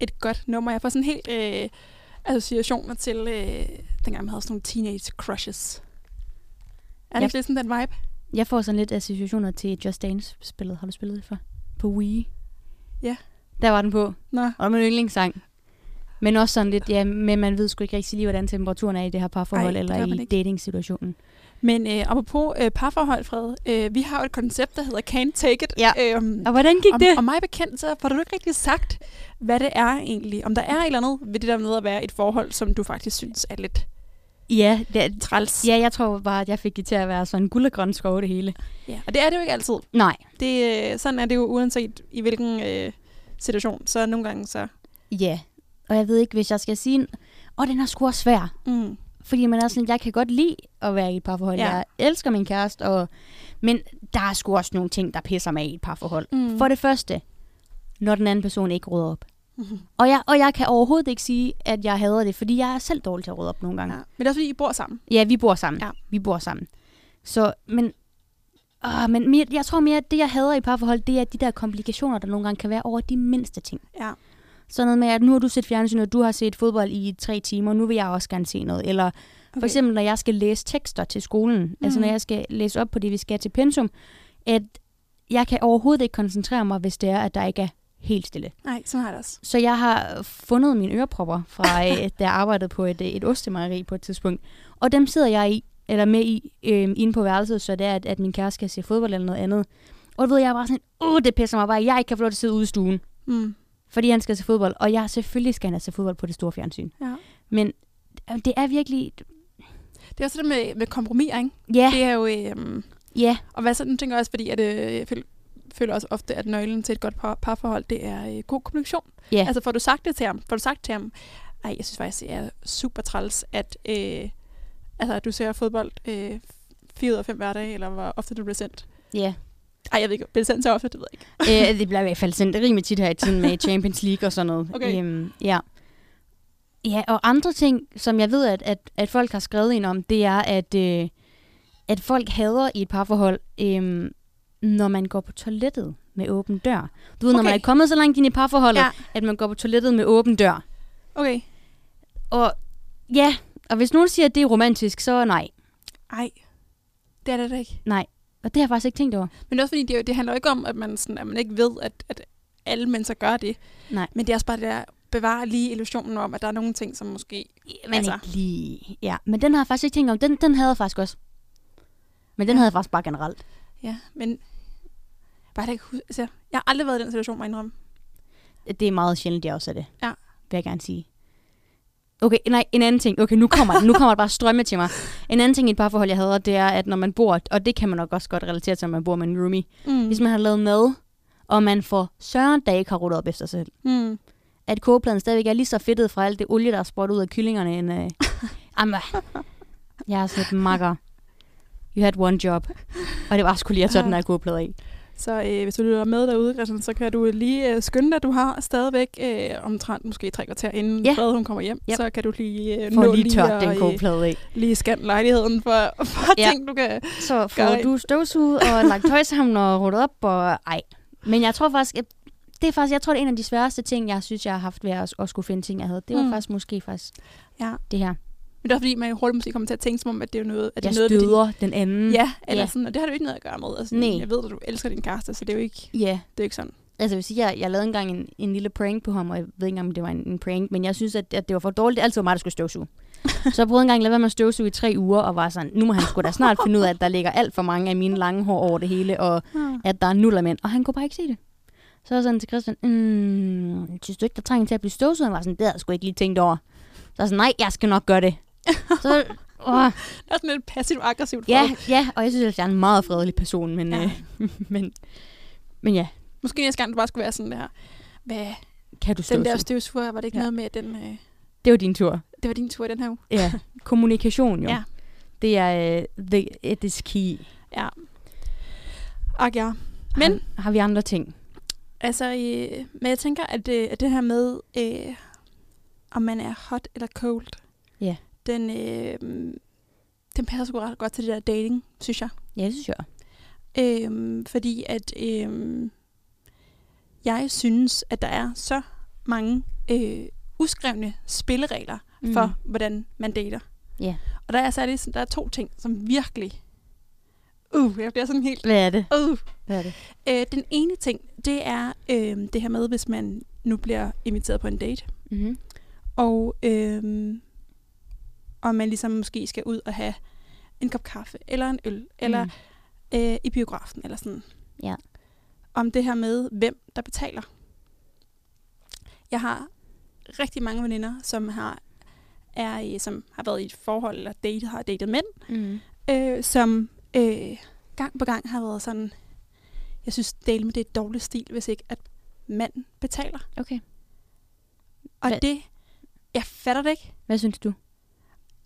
et godt nummer. Jeg får sådan helt øh, associationer til, øh, dengang man havde sådan nogle teenage crushes. Er det ikke lidt sådan den vibe? Jeg får sådan lidt associationer til Just Dance-spillet. Har du spillet det før? På Wii. Ja. Der var den på. Nå, Og min yndlingssang. Men også sådan lidt, ja, men man ved sgu ikke rigtig lige, hvordan temperaturen er i det her parforhold, Ej, eller i dating-situationen. Men øh, apropos øh, parforhold, Fred, øh, vi har jo et koncept, der hedder Can't Take It. Ja. Øhm, Og hvordan gik og, det? og mig bekendt, så får du ikke rigtig sagt, hvad det er egentlig. Om der er et eller andet ved det der med at være et forhold, som du faktisk synes er lidt Ja, det, træls. ja, jeg tror bare, at jeg fik det til at være sådan en guld og grøn skov det hele. ja. Og det er det jo ikke altid. Nej. Det, øh, sådan er det jo uanset i hvilken øh, situation. Så nogle gange så... Ja. Og jeg ved ikke, hvis jeg skal sige... Og den er sgu også svær. Mm. Fordi man er sådan, jeg kan godt lide at være i et parforhold. Ja. Jeg elsker min kæreste, og... men der er sgu også nogle ting, der pisser mig af i et parforhold. Mm. For det første, når den anden person ikke råder op. Mhm. Og jeg, og jeg kan overhovedet ikke sige, at jeg hader det, fordi jeg er selv dårlig til at råde op nogle gange. Ja. Men det er også fordi, I bor sammen. Ja, vi bor sammen. Ja. Vi bor sammen. Så, men, øh, men jeg tror mere, at det, jeg hader i parforhold, det er de der komplikationer, der nogle gange kan være over de mindste ting. Ja. Sådan noget med, at nu har du set fjernsyn, og du har set fodbold i tre timer, nu vil jeg også gerne se noget. Eller okay. for eksempel, når jeg skal læse tekster til skolen, mm. altså når Mhm. jeg skal læse op på det, vi skal til pensum, at jeg kan overhovedet ikke koncentrere mig, hvis det er, at der ikke er helt stille. Nej, sådan har jeg det også. Så jeg har fundet mine ørepropper fra, øh, da jeg arbejdede på et, øh, et ostemejeri på et tidspunkt. Og dem sidder jeg i, eller med i, øh, inde på værelset, så det er, at, at min kæreste skal se fodbold eller noget andet. Og du ved, jeg er bare sådan, åh, det pisser mig bare, jeg ikke kan få lov til at sidde ude i stuen, Mm. Fordi han skal se fodbold. Og jeg selvfølgelig skal han se fodbold på det store fjernsyn. Ja. Men øh, det er virkelig, Det er også det med, med kompromis, ikke? ja, Det er jo... Øh, ja, og hvad så, nu tænker jeg også, fordi at, øh, jeg føler, føler også ofte, at nøglen til et godt par, parforhold, det er øh, god kommunikation. ja, Altså får du sagt det til ham? Får du sagt til ham, ej, jeg synes faktisk, det er super træls, at, øh, altså, at du ser fodbold øh, fire ud af fem hverdage, eller hvor ofte du bliver sendt. ja. Ej, jeg ved ikke, bliver det sendt så ofte, det ved jeg ikke. øh, det bliver i hvert fald sendt rimelig tit her i tiden med Champions League og sådan noget. Okay. Øhm, ja. Ja, og andre ting, som jeg ved, at, at, at folk har skrevet ind om, det er, at, øh, at folk hader i et parforhold, øh, når man går på toilettet med åben dør. Du ved, når Okay. man er kommet så langt ind i parforholdet, Ja. at man går på toilettet med åben dør. Okay. Og ja, og hvis nogen siger, at det er romantisk, så nej. Ej, det er det da ikke. Nej. Og det har jeg faktisk ikke tænkt over. Men også fordi, det, det handler jo ikke om, at man, sådan, at man ikke ved, at, at alle mennesker gør det. Nej. Men det er også bare det der, bevare lige illusionen om, at der er nogle ting, som måske... Men Altså. ikke lige... Ja, men den har jeg faktisk ikke tænkt om. Den, den havde jeg faktisk også. Men den Ja. havde jeg faktisk bare generelt. Ja, men... Bare det ikke altså, jeg har aldrig været i den situation, jeg indrømme. Det er meget sjældent, jeg også er det. Ja. Vil jeg gerne sige. Okay, nej, en anden ting. Okay, nu kommer det. Nu kommer det bare strømme til mig. En anden ting i et parforhold, jeg hader, det er, at når man bor, og det kan man nok også godt relatere til, når man bor med en roomie. Mm. Hvis man har lavet mad, og man får søren dag ikke har ryddet op efter sig selv. Mm. At kogepladen stadigvæk er lige så fedtet fra alt det olie, der er sprøjtet ud af kyllingerne. End, øh, Amma. Jeg er sådan lidt makker. You had one job. Og det var sgu lige at tage den her kogeplade i. Så øh, hvis du lytter med derude, Christian, så kan du lige øh, skynde dig, du har stadigvæk øh, omtrent måske tre kvarter inden Ja. Fred, hun kommer hjem. Yep. Så kan du lige øh, For nå lige tørt at, den øh, kogeplade af. lige scanne lejligheden for, for Ja. ting, du kan... Så får det. du støvsuget og lagt tøj sammen og ryddet op, og ej. Men jeg tror faktisk, at det er faktisk, jeg tror, det er en af de sværeste ting, jeg synes, jeg har haft ved at, at skulle finde ting, jeg havde. Det var mm. faktisk måske faktisk Ja. det her. Men det er fordi, man hurtigt måske kommer til at tænke som om, at det er noget... At det Jeg er noget støder den anden. Din, ja, eller Ja. sådan, og det har du ikke noget at gøre med. Altså, Nej. Jeg ved, at du elsker din kæreste, så det er jo ikke, Ja. det er jo ikke sådan. Altså, jeg vil sige, jeg, jeg lavede engang en, en lille prank på ham, og jeg ved ikke engang, om det var en, en prank, men jeg synes, at, at det var for dårligt. Det altid var mig, der skulle støvsuge. så jeg prøvede engang at lade være med at støvsuge i tre uger, og var sådan, nu må han sgu da snart finde ud af, at der ligger alt for mange af mine lange hår over det hele, og at der er nullermænd. Og han kunne bare ikke se det. Så jeg sådan til Christian, mm, synes du ikke, der trænger til at blive støvsuget? Han var sådan, det havde jeg sgu ikke lige tænkt over. Så jeg sådan, nej, jeg skal nok gøre det. Så, åh, Det er sådan lidt passivt-aggressivt. ja, ja, og jeg synes, at jeg er en meget fredelig person, men, Ja. øh, men, men ja, Måske næste gang, du bare skulle være sådan der. Hvad, kan du den der støvsuger, var det ikke Ja. noget med, at den, øh, Det var din tur. det var din tur i den her uge? Ja, kommunikation jo. Ja. Det er, uh, the, it is key. Ja. Ak ja. Men, har, har vi andre ting? altså, øh, men jeg tænker, at, øh, at det her med, øh, om man er hot eller cold, Ja. Den, øh, den passer sgu ret godt til det der dating, synes jeg. Ja, det synes jeg. Øhm, fordi at øhm, jeg synes, at der er så mange øh, uskrevne spilleregler mm. for, hvordan man dater. Ja. Og der er særligt, der er to ting, som virkelig... Uh, jeg bliver sådan helt... Hvad er det? Uh. Hvad er det? Øh, den ene ting, det er øh, det her med, hvis man nu bliver inviteret på en date, Mm-hmm. og, øh, og man ligesom måske skal ud og have en kop kaffe, eller en øl, eller Mm. øh, i biografen, eller sådan. Ja. Om det her med, hvem der betaler. Jeg har rigtig mange veninder, som har, er som har været i et forhold, eller datet, har datet mænd, Mm. øh, som øh, gang på gang har været sådan, jeg synes, med det er dårlig stil, hvis ikke at manden betaler. Okay. Og Hvad- det, jeg fatter det ikke. Hvad synes du?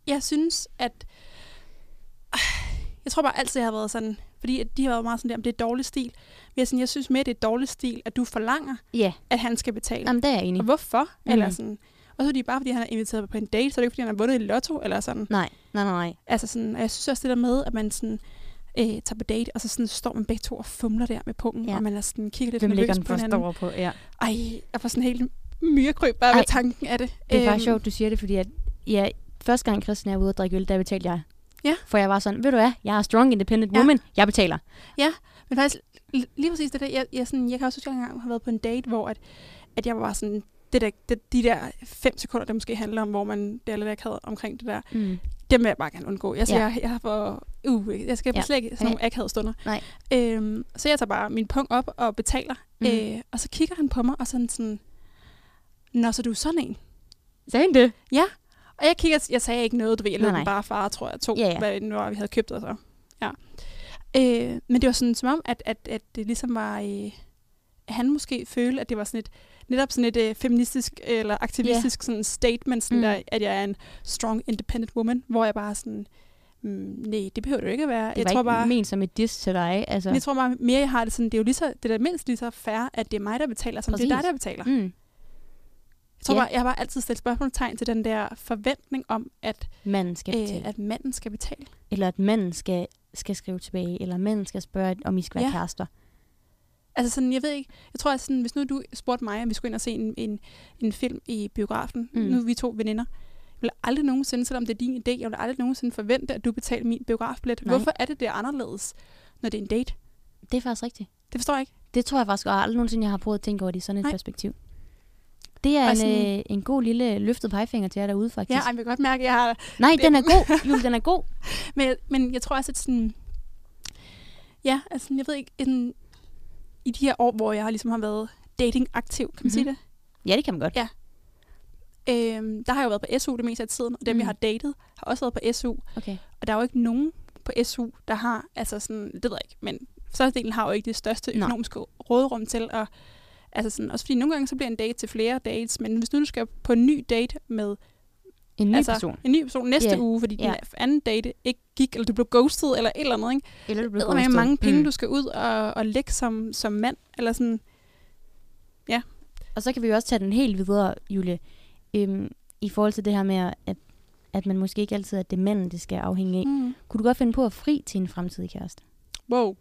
Jeg synes, at... Jeg tror bare altid, jeg har været sådan... Fordi at de har været meget sådan der, om det er dårlig stil. Men jeg, sådan, jeg synes mere, det er dårlig stil, at du forlanger, Ja, at han skal betale. Jamen, det er jeg enig. Og hvorfor? Mm. Eller sådan... Og så er det bare, fordi han er inviteret på en date, så er det ikke, fordi han har vundet i lotto, eller sådan. Nej, nej, nej, nej. Altså sådan, og jeg synes også det der med, at man sådan, øh, tager på date, og så sådan, står man begge to og fumler der med pungen, Ja. og man er sådan, kigger lidt Hvem nervøs på hinanden. over på? Ja. Ej, jeg får sådan helt myrekryb bare Ej. ved tanken af det. Det er Øhm, faktisk sjovt, du siger det, fordi at, ja, første gang Christian er ude og drikke øl, der betalte jeg. Ja. For jeg var sådan, ved du hvad, jeg er strong independent Ja. woman, jeg betaler. Men faktisk, li- lige præcis det der, jeg, jeg, sådan, jeg kan også huske, at jeg engang har været på en date, hvor at, at jeg var sådan, det der, det, de der fem sekunder, der måske handler om, hvor man det er lidt akavet omkring det der, Mm. dem vil jeg bare gerne undgå. Jeg, Ja. ja. jeg, jeg har for, uh, jeg skal Ja. ja. slet ikke sådan nogle akavede stunder. Nej. Øhm, så jeg tager bare min punkt op og betaler, mm. øh, og så kigger han på mig, og sådan sådan, Nå, så du er sådan en. Sagde han det? Og jeg kigger, jeg sagde ikke noget, du ved, jeg Nej, bare far, tror jeg, to, Ja, ja. hvad det nu var, vi havde købt og så. Ja. Øh, men det var sådan som om, at, at, at det ligesom var, øh, at han måske følte, at det var sådan et, netop sådan et øh, feministisk eller aktivistisk sådan statement, sådan Mm. der, at jeg er en strong, independent woman, hvor jeg bare sådan, mm, nej, det behøver du ikke at være. Det jeg var tror ikke bare, ment som et diss til dig. Altså. jeg tror bare mere, jeg har det sådan, det er jo lige så, det er da mindst lige så fair, at det er mig, der betaler, som det er dig, Præcis. der betaler. Mm. Tror Ja. bare, jeg har bare altid stillet spørgsmålstegn til den der forventning om, at, Manden skal betale. øh, at manden skal betale. Eller at manden skal, skal skrive tilbage. Eller manden skal spørge, om I skal være Ja. kærester. Altså sådan, jeg ved ikke, jeg tror, at sådan, hvis nu du spurgte mig, om vi skulle ind og se en, en, en film i biografen, Mm. nu er vi to veninder, jeg vil aldrig nogensinde, selvom det er din idé, jeg vil aldrig nogensinde forvente, at du betaler min biografbillet. Nej. Hvorfor er det, det er anderledes, når det er en date? Det er faktisk rigtigt. Det forstår jeg ikke. Det tror jeg faktisk og aldrig nogensinde, jeg har prøvet at tænke over det i sådan et Nej. perspektiv. Det er en, sådan- øh, en god lille løftet pegefinger til jer derude, faktisk. Ja, jeg kan godt mærke, at jeg har... Nej, den er god. Jul, den er god. Men, men jeg tror også, at sådan... Ja, altså, jeg ved ikke, en, i de her år, hvor jeg ligesom har været dating-aktiv, kan man mm-hmm. sige Mhm. det? Ja, det kan man godt. Ja. Øhm, der har jeg jo været på SU det meste af tiden, og dem, Mm. jeg har datet, har også været på SU. Okay. Og der er jo ikke nogen på SU, der har, altså sådan, det ved jeg ikke, men størstedelen har jo ikke det største Nej. økonomiske råderum til at, altså sådan, også fordi nogle gange så bliver en date til flere dates, men hvis nu du skal på en ny date med En ny altså, person. en ny person næste Ja. uge, fordi Ja. den anden date ikke gik, eller du blev ghosted, eller et eller andet, ikke? Eller du Det er med mange penge, mm. du skal ud og, og lægge som, som mand, eller sådan, Og så kan vi jo også tage den helt videre, Julie. Øhm, I forhold til det her med, at, at man måske ikke altid er det manden, det skal afhænge af. mm. Kunne du godt finde på at fri til en fremtidig kæreste? wow.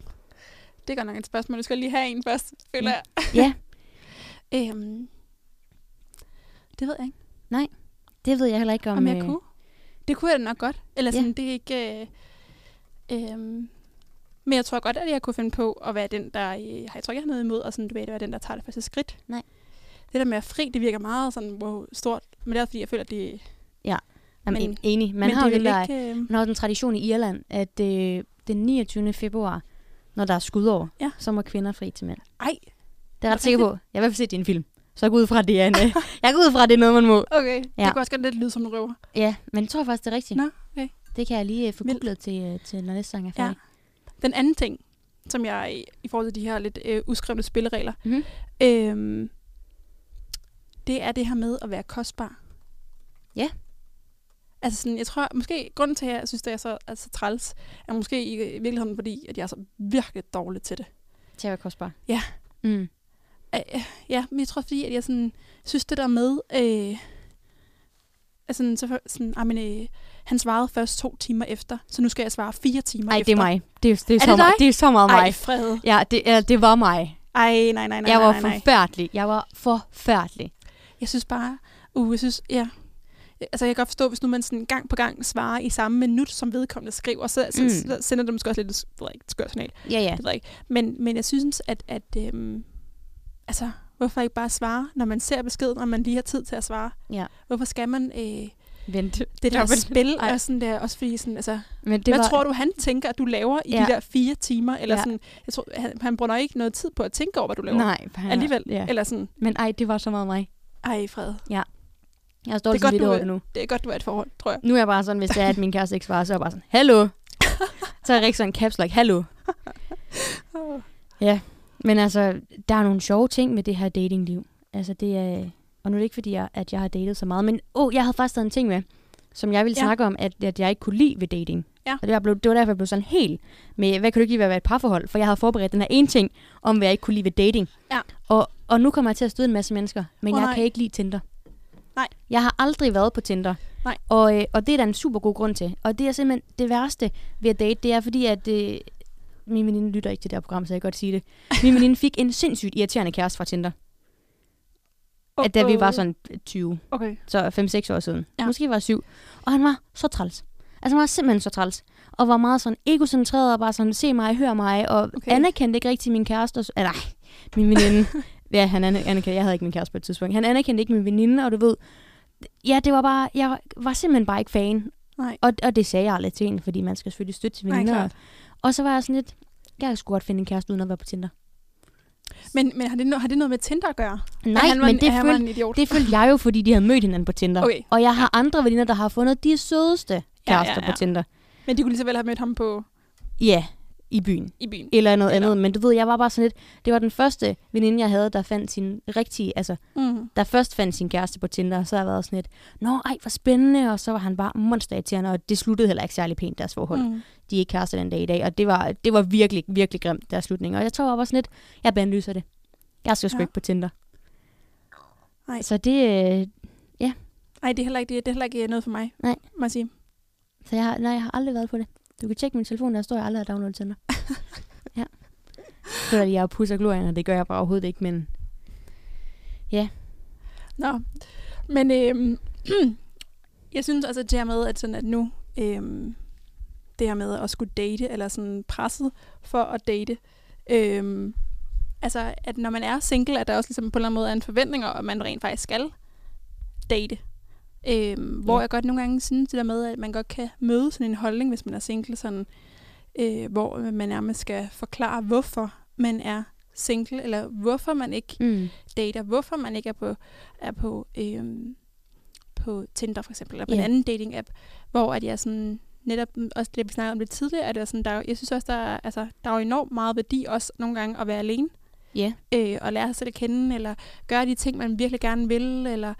Det er godt nok et spørgsmål. Du skal lige have en først, føler Ja. jeg. Ja, Øhm, det ved jeg ikke. det ved jeg heller ikke om. Om jeg øh, kunne? Det kunne jeg da nok godt. Eller Ja. sådan, det er ikke... Øh, øh, men jeg tror godt, at jeg kunne finde på at være den, der... Øh, jeg tror ikke, jeg har noget imod, og sådan, du ved, at være den, der tager det første skridt. Nej. Det der med at fri, det virker meget sådan, wow, stort. Men det er fordi, jeg føler, at det... Jamen, men- men, enig. Man men har jo den er der, ikke... Øh, man har den tradition i Irland, at øh, den 29. februar, når der er skudår, Ja. så må kvinder fri til mænd. ej, Det er ret sikker på. Jeg har i hvert fald set det i en film. Så jeg går ud fra, at det er, en, øh, jeg går ud fra, at det er noget, man må. okay. Ja. Det kunne også godt lidt lyde som en røver. Ja, men jeg tror faktisk, det er rigtigt. Nå, okay. Det kan jeg lige øh, få googlet til, øh, til, når næste sang er Ja. færdig. Den anden ting, som jeg i, i forhold til de her lidt øh, uskrevne spilleregler, Mhm. øhm, det er det her med at være kostbar. Ja. Altså sådan, jeg tror, måske grunden til, at jeg synes, det er så, altså, træls, er måske i, i virkeligheden, fordi at jeg er så virkelig dårlig til det. Til at være kostbar. Ja. Mm. Øh, ja, men jeg tror, fordi at jeg sådan, synes, det der med, øh, altså så, sådan, ah, men, øh, han svarede først to timer efter, så nu skal jeg svare fire timer Ej, efter. det er mig. Det er, det er, Er så, det meget, det er så meget Ej, mig. Fred. Ja, det, er, det var mig. Ej, nej, nej, nej, Jeg var nej, nej. forfærdelig. Jeg var forfærdelig. Jeg synes bare, uh, jeg synes, ja. Altså, jeg kan godt forstå, hvis nu man sådan gang på gang svarer i samme minut, som vedkommende skriver, så, så, Mm. så sender det måske også lidt et skørt signal. Ja, ja. Det ved jeg ikke. Men, men jeg synes, at, at øhm, altså, hvorfor ikke bare svare, når man ser beskeden, og man lige har tid til at svare? Ja. Hvorfor skal man øh, Vent. det der Dobbelt. spil, og sådan der, også fordi sådan, altså, Men det hvad var... tror du, han tænker, at du laver i Ja. de der fire timer? Eller Ja. sådan, jeg tror, han, han bruger ikke noget tid på at tænke over, hvad du laver. Nej, han er- Alligevel. Ja. Eller sådan, Men ej, det var så meget mig. ej Fred, Jeg står Det er godt, du over er- det nu. det er godt, du er et forhold, tror jeg. Nu er jeg bare sådan, hvis det er, at min kæreste ikke svarer, så er jeg bare sådan, hallo. så er jeg rigtig sådan caps like, hallo. Ja, men altså, der er nogle sjove ting med det her datingliv. Altså, det er... Og nu er det ikke, fordi jeg, at jeg har datet så meget, men oh, jeg havde faktisk taget en ting med, som jeg ville Ja. snakke om, at, at jeg ikke kunne lide ved dating. Ja. Og det var, det var derfor, jeg blev sådan helt med, hvad kan du ikke lide ved at være et parforhold? For jeg havde forberedt den her ene ting, om hvad jeg ikke kunne lide ved dating. Ja. Og, og nu kommer jeg til at støde en masse mennesker, men Åh, jeg nej. kan ikke lide Tinder. Nej. Jeg har aldrig været på Tinder. Nej. Og, øh, og det er der en super god grund til. Og det er simpelthen det værste ved at date, det er fordi, at øh, min veninde lytter ikke til det her program, så jeg kan godt sige det. Min veninde fik en sindssygt irriterende kæreste fra Tinder. At da vi var sådan 20, Okay. så 5-6 år siden. Ja. Måske var 7. Og han var så træls. Altså han var simpelthen så træls. Og var meget sådan egocentreret og bare sådan, se mig, hør mig. Og Okay. anerkendte ikke rigtig min kæreste. Eller, nej, min veninde. ja, han aner- anerkendte, jeg havde ikke min kæreste på et tidspunkt. Han anerkendte ikke min veninde, og du ved, ja, det var bare, jeg var simpelthen bare ikke fan. Nej. Og, og det sagde jeg aldrig til hende, fordi man skal selvfølgelig støtte til Nej, veninder. klart. og så var jeg sådan lidt, jeg skulle godt finde en kæreste uden at være på Tinder. Men, men har, det no- har det noget med Tinder at gøre? Nej, at han var, men en, det følte, en idiot? det følte jeg jo, fordi de havde mødt hinanden på Tinder. Okay. Og jeg har andre veninder, der har fundet de sødeste Ja, kærester ja, ja. på Tinder. Men de kunne lige så vel have mødt ham på Ja, i byen. i byen. Eller noget Eller- andet. Men du ved, jeg var bare sådan lidt... Det var den første veninde, jeg havde, der fandt sin rigtige... Altså, Mm. der først fandt sin kæreste på Tinder. Og så har jeg været sådan lidt... Nå, ej, hvor spændende. Og så var han bare monsterirriterende. Og det sluttede heller ikke særlig pænt, deres forhold. Mm. De er ikke kærester den dag i dag. Og det var, det var virkelig, virkelig grimt, deres slutning. Og jeg tror bare sådan lidt... Jeg bandlyser det. Jeg skal sgu Ja. ja. ikke på Tinder. Nej. Så det... øh, Ej, det er heller ikke, det er heller ikke noget for mig, Nej. må jeg sige. Så jeg har, nej, jeg har aldrig været på det. Du kan tjekke min telefon, der står, jeg aldrig har downloadet Tinder. ja. Så er jeg er pusser glorien, og det gør jeg bare overhovedet ikke, men ja. Nå, men øhm, jeg synes altså det her med, at, sådan, at nu øhm, det her med at skulle date, eller sådan presset for at date, øhm, altså at når man er single, at der også ligesom på en eller anden måde er en forventning om, at man rent faktisk skal date. Øhm, hvor Ja. jeg godt nogle gange synes det der med, at man godt kan møde sådan en holdning, hvis man er single, sådan, øh, hvor man nærmest skal forklare, hvorfor man er single, eller hvorfor man ikke mm. dater, hvorfor man ikke er på, er på, øhm, på Tinder for eksempel, eller på Ja. en anden dating-app, hvor at jeg sådan, netop også det, vi snakkede om lidt tidligere, at det er sådan, der, er jeg synes også, der er, altså, der er jo enormt meget værdi også nogle gange at være alene, ja. øh, og lære sig selv at kende, eller gøre de ting, man virkelig gerne vil, eller,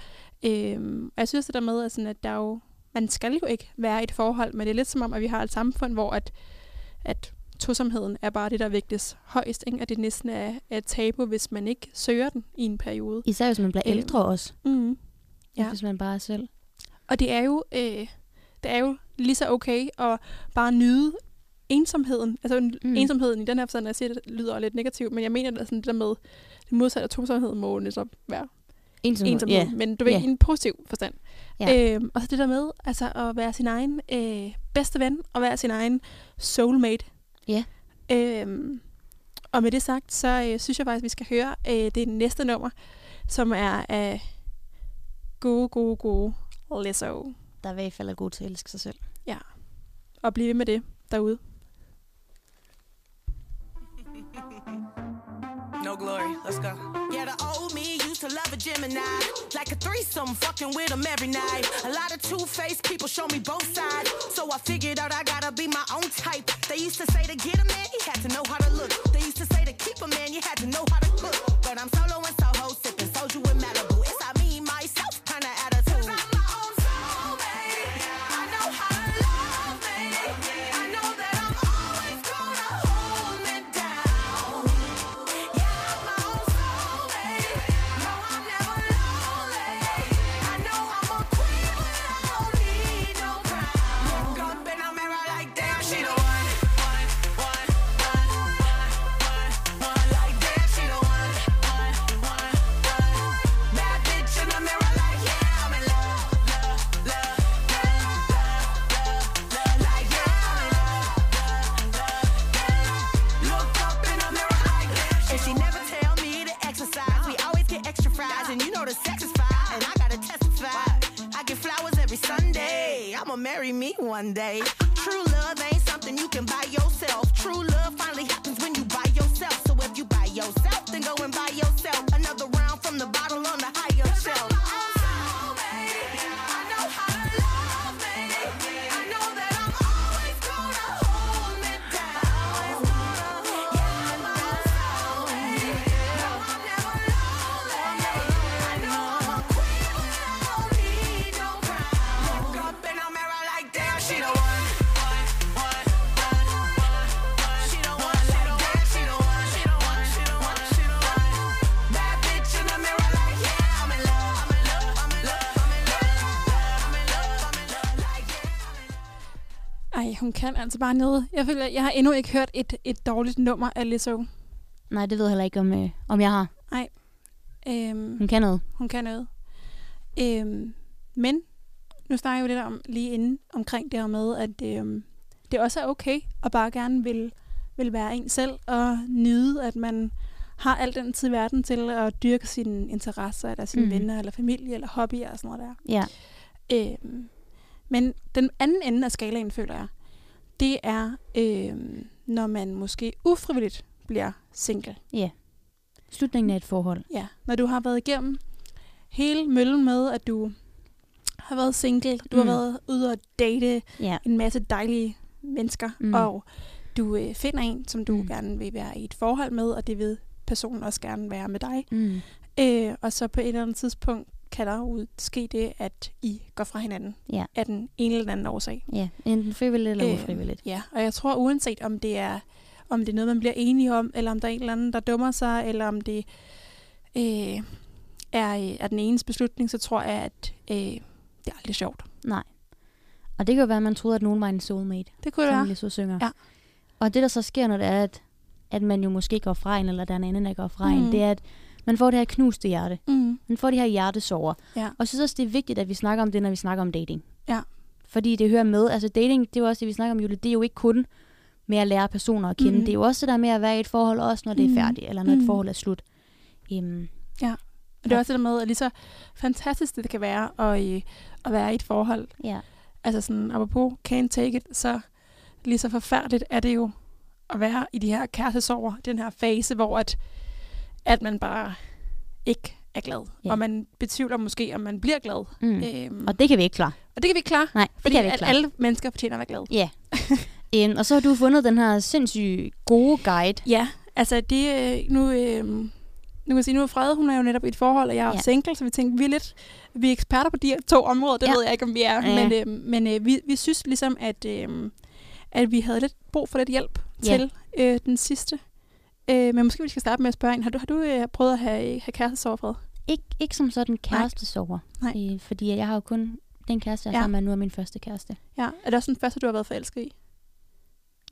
øh, og jeg synes det der med, at, sådan, at der er jo, man skal jo ikke være i et forhold, men det er lidt som om, at vi har et samfund, hvor at, at tosomheden er bare det, der vægtes højst, ikke? at det næsten er, er et tabu, hvis man ikke søger den i en periode. Især hvis man bliver Øhm, ældre også. Mm. Ja. Hvis man bare er selv. Og det er jo, øh, det er jo lige så okay at bare nyde ensomheden. Altså mm. Ensomheden i den her forstand, jeg siger, det lyder lidt negativt, men jeg mener er sådan det der med, det modsatte af tosomhed må netop være Ensomhed. ensomhed, Ja. men du ved, Ja. i en positiv forstand. Ja. Øhm, og så det der med altså, at være sin egen øh, bedste ven, og være sin egen soulmate. Ja. Øhm, og med det sagt, så øh, synes jeg faktisk, at vi skal høre øh, det næste nummer, som er af gode, gode, gode Lizzo. Der er i hvert fald er god til at elske sig selv. Og blive ved med det derude. No glory. Let's go. Yeah, the old me used to love a Gemini. Like a threesome, fucking with them every night. A lot of two-faced people show me both sides. So I figured out I gotta be my own type. They used to say to get a man, you had to know how to look. They used to say to keep a man, you had to know how to cook. But I'm solo Taj, and you know the sex is fire, and I gotta testify. I get flowers every Sunday. I'ma marry me one day. True love ain't something you can buy yourself. True love finally happens when you buy yourself. So if you buy yourself, then go and buy yourself. Ej, hun kan altså bare noget. Jeg føler, jeg har endnu ikke hørt et, et dårligt nummer af Lizzo. Nej, det ved jeg heller ikke, om, øh, om jeg har. Øhm, Hun kan noget. hun kan noget. Øhm, men nu snakker jeg jo lidt om lige inden omkring det her med, at øhm, det også er okay at bare gerne vil, vil være en selv og nyde, at man har al den tid i verden til at dyrke sine interesser, eller sine mm. venner, eller familie, eller hobbyer og sådan noget der. Ja. Øhm, men den anden ende af skalaen, føler jeg, det er, øhm, når man måske ufrivilligt bliver single. Slutningen af et forhold. Ja, når du har været igennem hele møllen med, at du har været single, du mm. Har været ude og date Ja. en masse dejlige mennesker, mm. Og du øh, finder en, som du. Mm. gerne vil være i et forhold med, og det vil personen også gerne være med dig. Mm. Øh, og så på et eller andet tidspunkt kan der jo ske det, at I går fra hinanden Ja. af den ene eller den anden årsag. Ja, enten frivilligt eller Øh, ufrivilligt. Ja, og jeg tror uanset om det er om det er noget, man bliver enige om, eller om der er en eller anden, der dummer sig, eller om det øh, er, øh, er den enes beslutning, så tror jeg, at øh, det er aldrig sjovt. Nej. Og det kan jo være, at man troede, at nogen var en soulmate, Det kunne det være. Lissu synger. Ja. Og det, der så sker, når det er, at, at man jo måske går fra en, eller der er en anden, der går fra Mm. en, det er, at man får det her knuste hjerte. Mm. Man får de her hjertesover. Ja. Og jeg synes også, det er vigtigt, at vi snakker om det, når vi snakker om dating. Ja. Fordi det hører med. Altså dating, det er jo også det, vi snakker om, Julie. Det er jo ikke kun med at lære personer at kende. Mhm. Det er jo også det der med at være i et forhold, også når det er Mhm. færdigt, eller når Mhm. et forhold er slut. Um, Og det er også det der med, at lige så fantastisk det kan være at, øh, at være i et forhold. ja. Altså sådan, apropos can't take it, så lige så forfærdeligt er det jo at være i de her kærestesover, den her fase, hvor at, at man bare ikke er glad. Ja. Og man betvivler måske, om man bliver glad. Mm. Øhm, Og det kan vi ikke klare. og det kan vi ikke klare, Nej, det fordi kan vi ikke at klare. alle mennesker fortjener at være glade. Ja. um, og så har du fundet den her sindssygt gode guide. Ja, altså det øh, nu... Øh, nu kan jeg sige, nu er Frede, hun er jo netop i et forhold, og jeg er Ja. single, så vi tænkte, vi er lidt vi er eksperter på de her to områder, det ja. ved jeg ikke, om vi er. Ja. Men, øh, men øh, vi, vi synes ligesom, at, øh, at vi havde lidt brug for lidt hjælp Ja. til øh, den sidste. Øh, men måske vi skal starte med at spørge en, har du, har du øh, prøvet at have, have kærestesover, Frede? Ik- ikke som sådan kærestesover. Nej. Øh, fordi jeg har jo kun den kæreste, jeg Ja. sammen med nu er min første kæreste. Ja. Er det også den første, du har været forelsket i?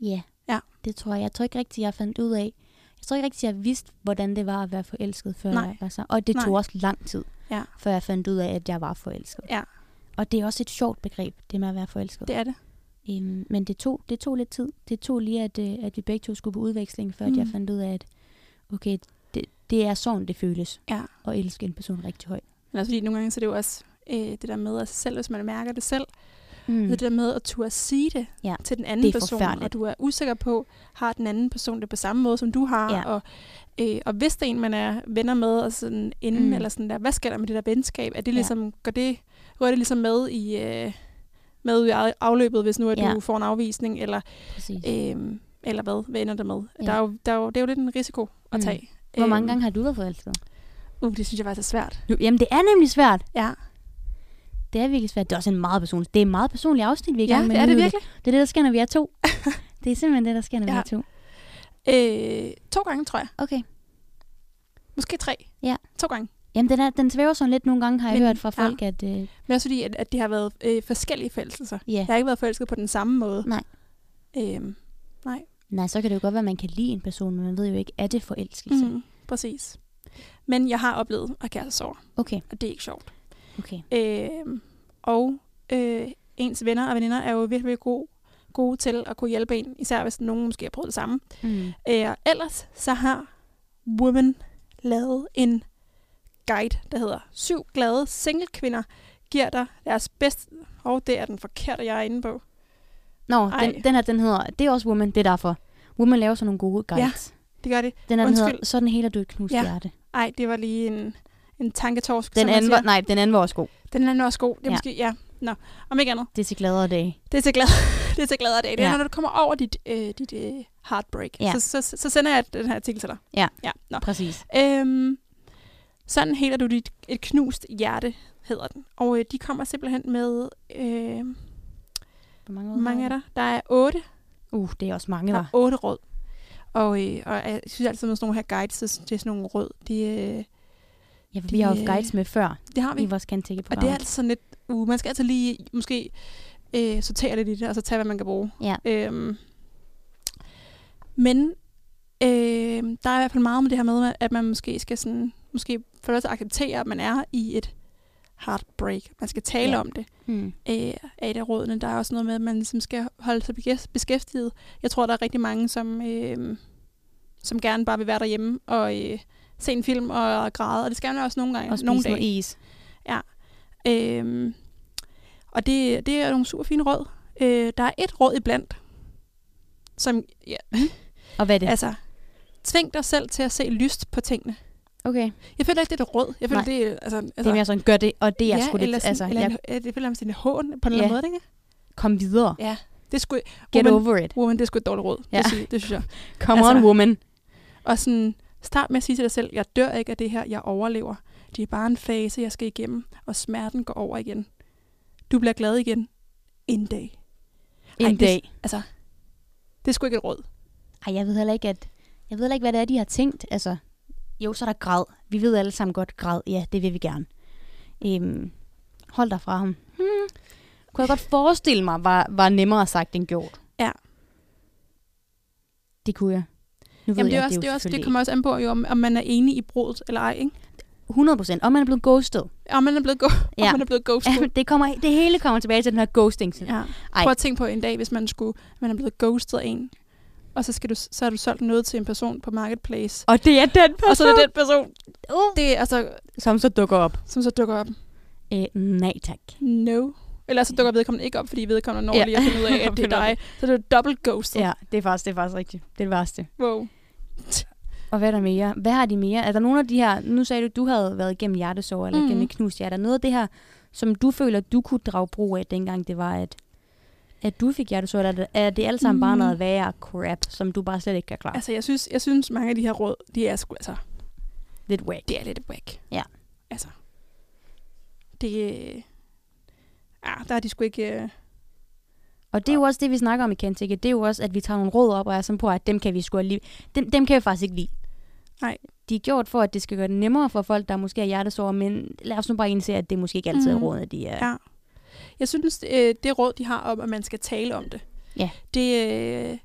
Ja. Ja. Det tror jeg. Jeg tror ikke rigtigt, jeg fandt ud af. Jeg tror ikke rigtigt, jeg vidste, hvordan det var at være forelsket, før Nej. jeg var så. Og det tog Nej. også lang tid, Ja. før jeg fandt ud af, at jeg var forelsket. Ja. Og det er også et sjovt begreb, det med at være forelsket. Det er det. Øhm, men det tog, det tog lidt tid. Det tog lige, at, øh, at vi begge to skulle på udveksling, før mm. jeg fandt ud af, at okay, det, det er sådan, det føles Ja. at elske en person rigtig højt. Men altså, fordi nogle gange så er det jo også øh, det der med, at selv hvis man mærker det selv, Mm. det der med at turde sige det Ja, til den anden er person, og du er usikker på, har den anden person det på samme måde, som du har, Ja. og, øh, og hvis det er en, man er venner med, og sådan inden, Mm. eller sådan der, hvad sker der med det der venskab? Er det Ja. ligesom, går det, går det ligesom med i, øh, med ud i af- afløbet, hvis nu at Ja. du får en afvisning, eller, Præcis. øh, eller hvad, hvad ender det med? Ja. Der er jo, der er jo, det er jo lidt en risiko at Mm. tage. Hvor mange Øhm, gange har du været forelsket? Uh, det synes jeg faktisk er svært. Nu, jamen, det er nemlig svært. Ja, Det er virkelig svært. Det er også en meget personlig, det er en meget personlig afsnit, vi er i ja gang med det er det virkelig. Det er det, der sker, når vi er to. det er simpelthen det, der sker, når Ja. vi er to. Øh, to gange, tror jeg. Okay. Måske tre. Ja. To gange. Jamen, den, er, den svæver sådan lidt nogle gange, har jeg Men- hørt fra ja. folk, at... Øh, Men også fordi, at, at det har været øh, forskellige forelskelser. ja. Jeg har ikke været forelsket på den samme måde. Nej. Øhm, Nej, så kan det jo godt være, at man kan lide en person, men man ved jo ikke, er det forelskelse? mm, præcis. Men jeg har oplevet at kærestesorg, Okay, og det er ikke sjovt. okay. Øhm, og øh, ens venner og veninder er jo virkelig, virkelig gode, gode til at kunne hjælpe en, især hvis nogen måske har prøvet det samme. Mm. Øh, ellers så har Women lavet en guide, der hedder Syv glade single kvinder giver dig deres bedste... Og det er den forkerte, jeg er inde på. Nå, Ej. den, den her, den hedder, det er også Woman, det er derfor. Woman laver sådan nogle gode guides. Det gør det. Den her, den Undskyld. hedder, sådan heler du et knust Ja. hjerte. Ej, det var lige en, en tanketorsk, Den anden, var, nej, den anden var også god. Den anden er også god. Det er Ja. ja. måske... Ja, nå. Om ikke andet. Det er til gladere dage. Det er til glad, det er til gladere dag. Det er, Ja. når du kommer over dit, øh, dit øh, heartbreak. Ja. Så, så, så, så sender jeg den her artikel til dig. Ja. ja. Nå. Præcis. Øhm, sådan heler du dit et knust hjerte, hedder den. Og øh, de kommer simpelthen med... Øh, Hvor mange, mange er der? Der er otte. Uh, det er også mange, Der der. er otte råd. Og, øh, og jeg synes altid, med sådan nogle her guides til, sådan nogle råd, de, øh, Ja, for vi har jo de, haft guides med før det har vi. i vores kantække Og det er altid sådan lidt... Uh, man skal altid lige måske øh, sortere lidt i det, og så tage, hvad man kan bruge. Ja. Øhm, men øh, der er i hvert fald meget med det her med, at man måske skal sådan, måske for det første acceptere, at man er i et heartbreak. Man skal tale Ja. ja. om det Hmm. øh, af et af rådene. Der er også noget med, at man ligesom skal holde sig beskæftiget. Jeg tror, der er rigtig mange, som, øh, som gerne bare vil være derhjemme og øh, se en film og græde. Og det skal man også nogle gange. Og spise nogle dage. is. Øhm, og det, det er nogle super fine råd. Øh, der er et råd iblandt, som, ja, Og hvad er det? altså, tving dig selv til at se lyst på tingene. Okay. Jeg føler ikke, det er et råd. Jeg føler, Nej. det er, altså, altså Det er mere sådan, gør det, og det er ja, sgu eller lidt, sådan, altså, eller jeg en, jeg, det føler, det er en hån på en eller Ja. anden måde, ikke? kom videre. Ja. Det sgu, Get woman, over it. woman, det er sgu et dårligt råd. Ja. Det, synes, det synes jeg. Come Altså- on, woman. Og sådan, start med at sige til dig selv, jeg dør ikke af det her, jeg overlever. Det er bare en fase, jeg skal igennem, og smerten går over igen. Du bliver glad igen en dag. En det- dag. Altså, det er sgu ikke et råd. Ej, jeg ved heller ikke, at... Jeg ved heller ikke, hvad det er, de har tænkt. Altså, jo, så er der græd. Vi ved alle sammen godt græd. Ja, det vil vi gerne. Øhm, hold dig fra ham. Hmm. Kunne jeg godt forestille mig, var, var nemmere sagt end gjort. Ja. Det kunne jeg. Nu Jamen, det, jeg, er også, det, er også, det kommer også an på, jo, om, om man er enig i brudet eller ej. Ikke? ikke. 100 procent. Om man er blevet ghosted. Om man er blevet, go- Ja. om man er blevet ghosted. Ja, det, kommer, det hele kommer tilbage til den her ghosting. Ja. Ej. Prøv at tænke på en dag, hvis man skulle, man er blevet ghostet af en, og så, skal du, så har du solgt noget til en person på Marketplace. Og det er den person, Og så er det den person, uh. det er altså, som så dukker op. som så dukker op. Øh, nej tak. No. Eller så dukker vedkommende ikke op, fordi vedkommende når Ja. lige at finde ud af, at det er dig. Så det er dobbelt ghostet. Ja, det er faktisk, det er faktisk rigtigt. Det er det værste. Wow. Og hvad er der mere? Hvad har de mere? Er der nogle af de her... Nu sagde du, du havde været igennem hjertesår, eller mm. Mhm. gennem et knust hjerte. Er der noget af det her, som du føler, du kunne drage brug af, dengang det var, at, at du fik hjertesår? Eller er det, er det alt sammen bare Mm. noget værre crap, som du bare slet ikke kan klare? Altså, jeg synes, jeg synes mange af de her råd, de er sgu, altså, Lidt whack. det er lidt whack. Ja. Altså, det, ja, der er de sgu ikke, øh, Og det er jo også det, vi snakker om i Kentike. Det er jo også, at vi tager nogle råd op og er sådan på, at dem kan vi sgu lige... Dem, dem kan vi faktisk ikke lide. Nej. De er gjort for, at det skal gøre det nemmere for folk, der måske er hjertesår, men lad os nu bare indse, at det måske ikke altid er Mhm. rådene, de er... Ja. Jeg synes, øh, det råd, de har om, at man skal tale om det, Ja. det, øh,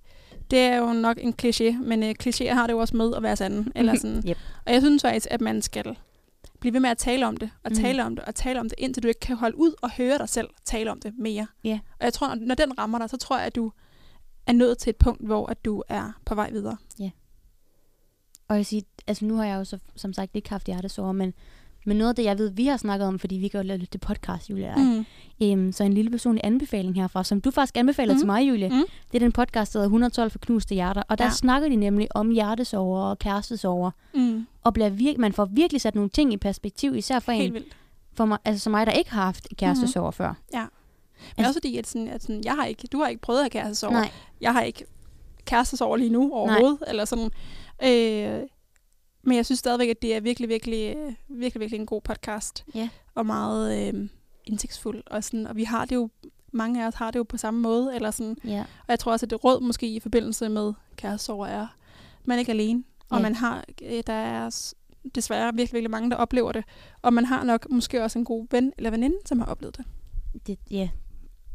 det er jo nok en kliché, men øh, klichéer har det jo også med at være sanden. Eller sådan. Yep. Og jeg synes faktisk, at man skal blive ved med at tale om det, og Mhm. tale om det, og tale om det, indtil du ikke kan holde ud og høre dig selv tale om det mere. Ja. Og jeg tror, når, den rammer dig, så tror jeg, at du er nået til et punkt, hvor at du er på vej videre. Og jeg siger, altså nu har jeg jo så, som sagt ikke haft hjertesår, men, men noget af det, jeg ved, vi har snakket om, fordi vi kan jo lave det podcast, Julia. Mm. Øhm, så en lille personlig anbefaling herfra, som du faktisk anbefaler Mhm. til mig, Julie. Mm. Det er den podcast, der hedder 112 for knuste hjerter. Og der Ja. snakker de nemlig om hjertesover og kærestesover. Mm. Og bliver virke, man får virkelig sat nogle ting i perspektiv, især for Helt en, vildt. for mig, altså som mig, der ikke har haft kærestesover før. Men Altså- også fordi, at, sådan, at sådan, jeg har ikke, du har ikke prøvet at have kærestesorg. Nej, Jeg har ikke kærestesorg lige nu overhovedet. Eller sådan. Øh, men jeg synes stadigvæk, at det er virkelig, virkelig, øh, virkelig, virkelig en god podcast. Ja. Og meget øh, indsigtsfuld. Og, sådan, og vi har det jo, mange af os har det jo på samme måde. Eller sådan. ja. Og jeg tror også, at det råd måske i forbindelse med kærestesorg er, man er ikke alene. Og Ja. man har, øh, der er desværre virkelig, virkelig mange, der oplever det. Og man har nok måske også en god ven eller veninde, som har oplevet det. Det, ja.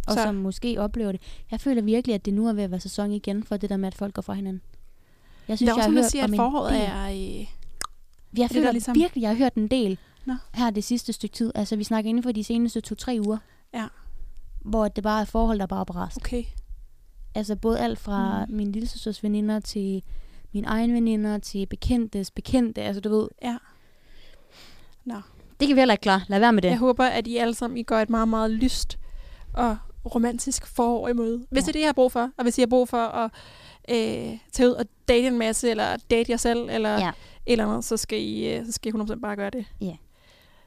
Og Så- som måske oplever det. Jeg føler virkelig, at det nu er ved at være sæson igen, for det der med, at folk går fra hinanden. Jeg det er også, jeg har hørt siger, at foråret er... Øh, Jeg der føler ligesom- virkelig, jeg har hørt en del Nå. her det sidste stykke tid. Altså, vi snakker inden for de seneste to-tre uger. Ja. Hvor det bare er forhold, der bare er brast. okay. Altså, både alt fra Mm. min lille søsters veninder til min egen veninder til bekendtes bekendte. Altså, du ved, Ja. Nå. Det kan vi heller ikke klare. Lad være med det. Jeg håber, at I alle sammen I går et meget, meget lyst og romantisk forår i møde. Hvis Ja. det er det, I har brug for, og hvis I har brug for at øh, tage ud og date en masse, eller date jer selv, eller Ja. eller andet, så skal I, øh, så skal I 100% bare gøre det. Ja.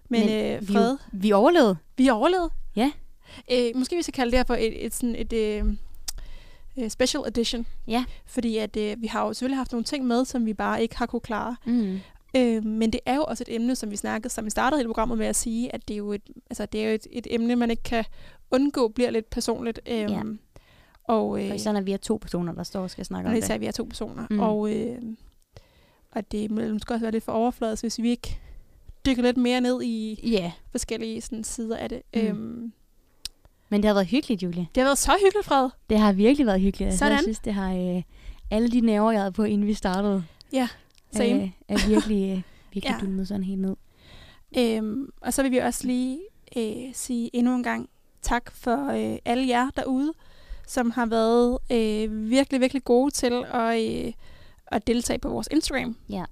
Men, Men øh, vi, Fred, vi overlevede. vi er overlevet. Ja. Øh, måske vi skal kalde det her for et, et, sådan et øh, øh, special edition. Ja. Fordi at, øh, vi har jo selvfølgelig haft nogle ting med, som vi bare ikke har kunne klare. Mm. Øh, men det er jo også et emne, som vi snakkede, som vi startede hele programmet med at sige, at det er jo et, altså, det er jo et, et emne, man ikke kan undgå, bliver lidt personligt. Øh, Ja. Og, øh, Og især når vi er to personer, der står og skal snakke om det især, vi er to personer. Mm. Og, øh, og det må måske også være lidt for overfladisk, hvis vi ikke dykker lidt mere ned i Ja, forskellige sådan, sider af det. Mm. Øhm, men det har været hyggeligt, Julie. det har været så hyggeligt, Fred. Det har virkelig været hyggeligt. Altså, Sådan. Jeg synes, det har øh, alle de nerver, jeg havde på, inden vi startede, Same. øh, er virkelig, øh, virkelig Ja. ja. dulmet sådan helt ned. Øhm, og så vil vi også lige øh, sige endnu en gang tak for øh, alle jer derude, som har været øh, virkelig, virkelig gode til at, øh, at deltage på vores Instagram. Ja.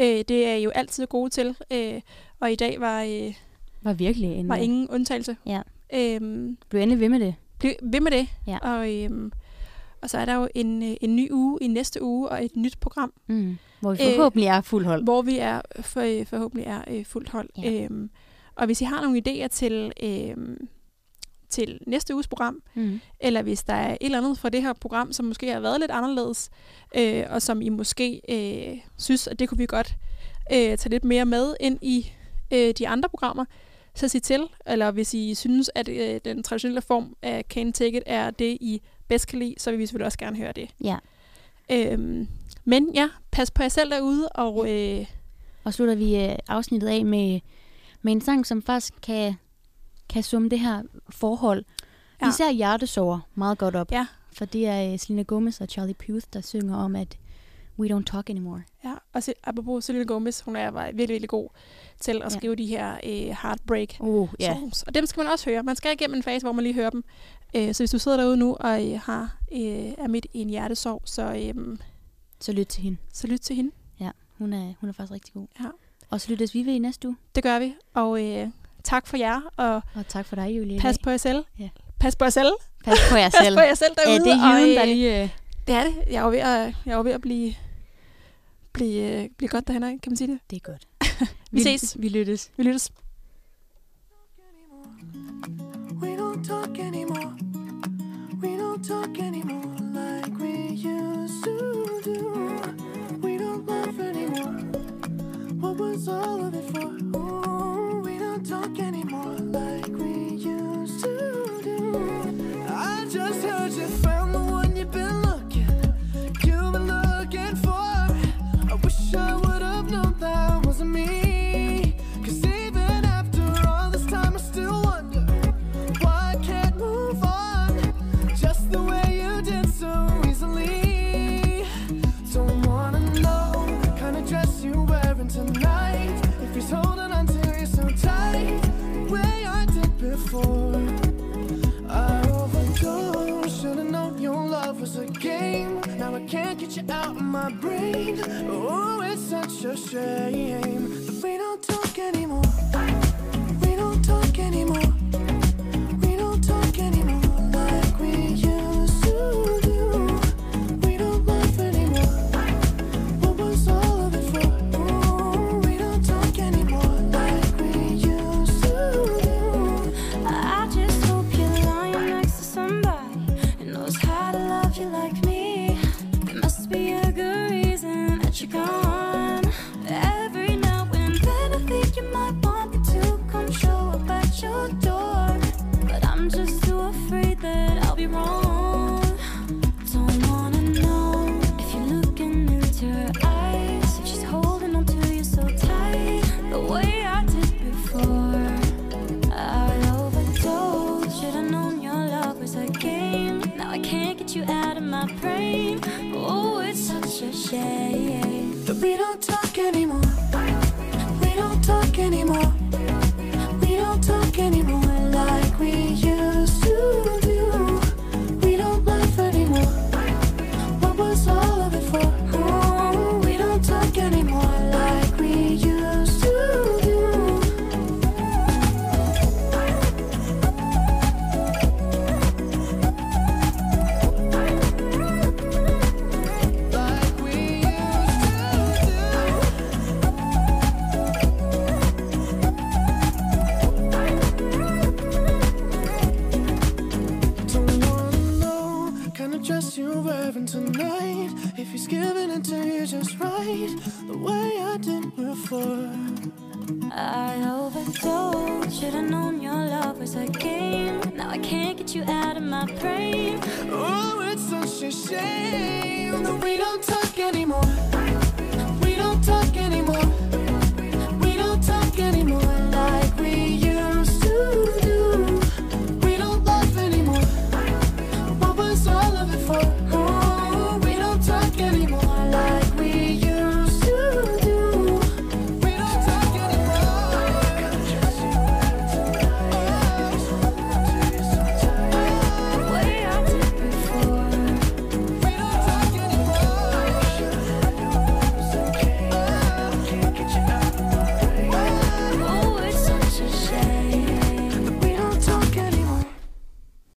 Øh, det er jo altid gode til, øh, og i dag var, øh, Var virkelig en... var øh, ingen undtagelse. Ja. Øhm, Blev endelig ved med det. bliv ved med det. Ja. Og, øhm, og så er der jo en, øh, en ny uge i næste uge, og et nyt program, Mm. Hvor vi Øh, forhåbentlig er fuld hold. hvor vi er for, øh, forhåbentlig er øh, fuldt hold. Ja. Øhm, og hvis I har nogle idéer til, øhm, til næste uges program, Mm. eller hvis der er et eller andet fra det her program, som måske har været lidt anderledes, øh, og som I måske øh, synes, at det kunne vi godt øh, tage lidt mere med ind i øh, de andre programmer, så sig til. Eller hvis I synes, at øh, den traditionelle form af Can Take It er det, I bedst kan lide, så vil vi selvfølgelig også gerne høre det. Ja. Øhm, men ja, pas på jer selv derude, og øh, Og slutter vi øh, afsnittet af med, med en sang, som faktisk kan, kan summe det her forhold. Ja. Ja. Især hjertesover meget godt op. Ja. For det er øh, Selena Gomez og Charlie Puth, der synger om, at we don't talk anymore. ja, og se, apropos Selena Gomez, hun er var virkelig, virkelig god til at Ja. skrive de her øh, heartbreak Uh, songs. Og dem skal man også høre. Man skal igennem en fase, hvor man lige hører dem. Øh, så hvis du sidder derude nu og øh, har, øh, er midt i en hjertesorg, så, øh, Så lyt til hende. så lyt til hende. Hun er, hun er faktisk rigtig god. Ja. Og så lyttes vi ved i næste uge. Det gør vi. Og øh, tak for jer, og Og tak for dig, Julie. pas på jer selv. Ja. Pas på jer selv. Pas på jer Pas selv. på jer selv Ja, derude. det er jyden, der øh, lige... Øh, Det er det. Jeg er jo ved at, jeg er ved at blive, blive, øh, blive godt derhen, kan man sige det? det er godt. Vi ses. Vi lyttes. Vi lyttes. We don't talk anymore. We don't talk anymore like we used to do. We don't laugh anymore. What was all of it for? Ooh, don't talk anymore straight a shame. That we don't talk anymore.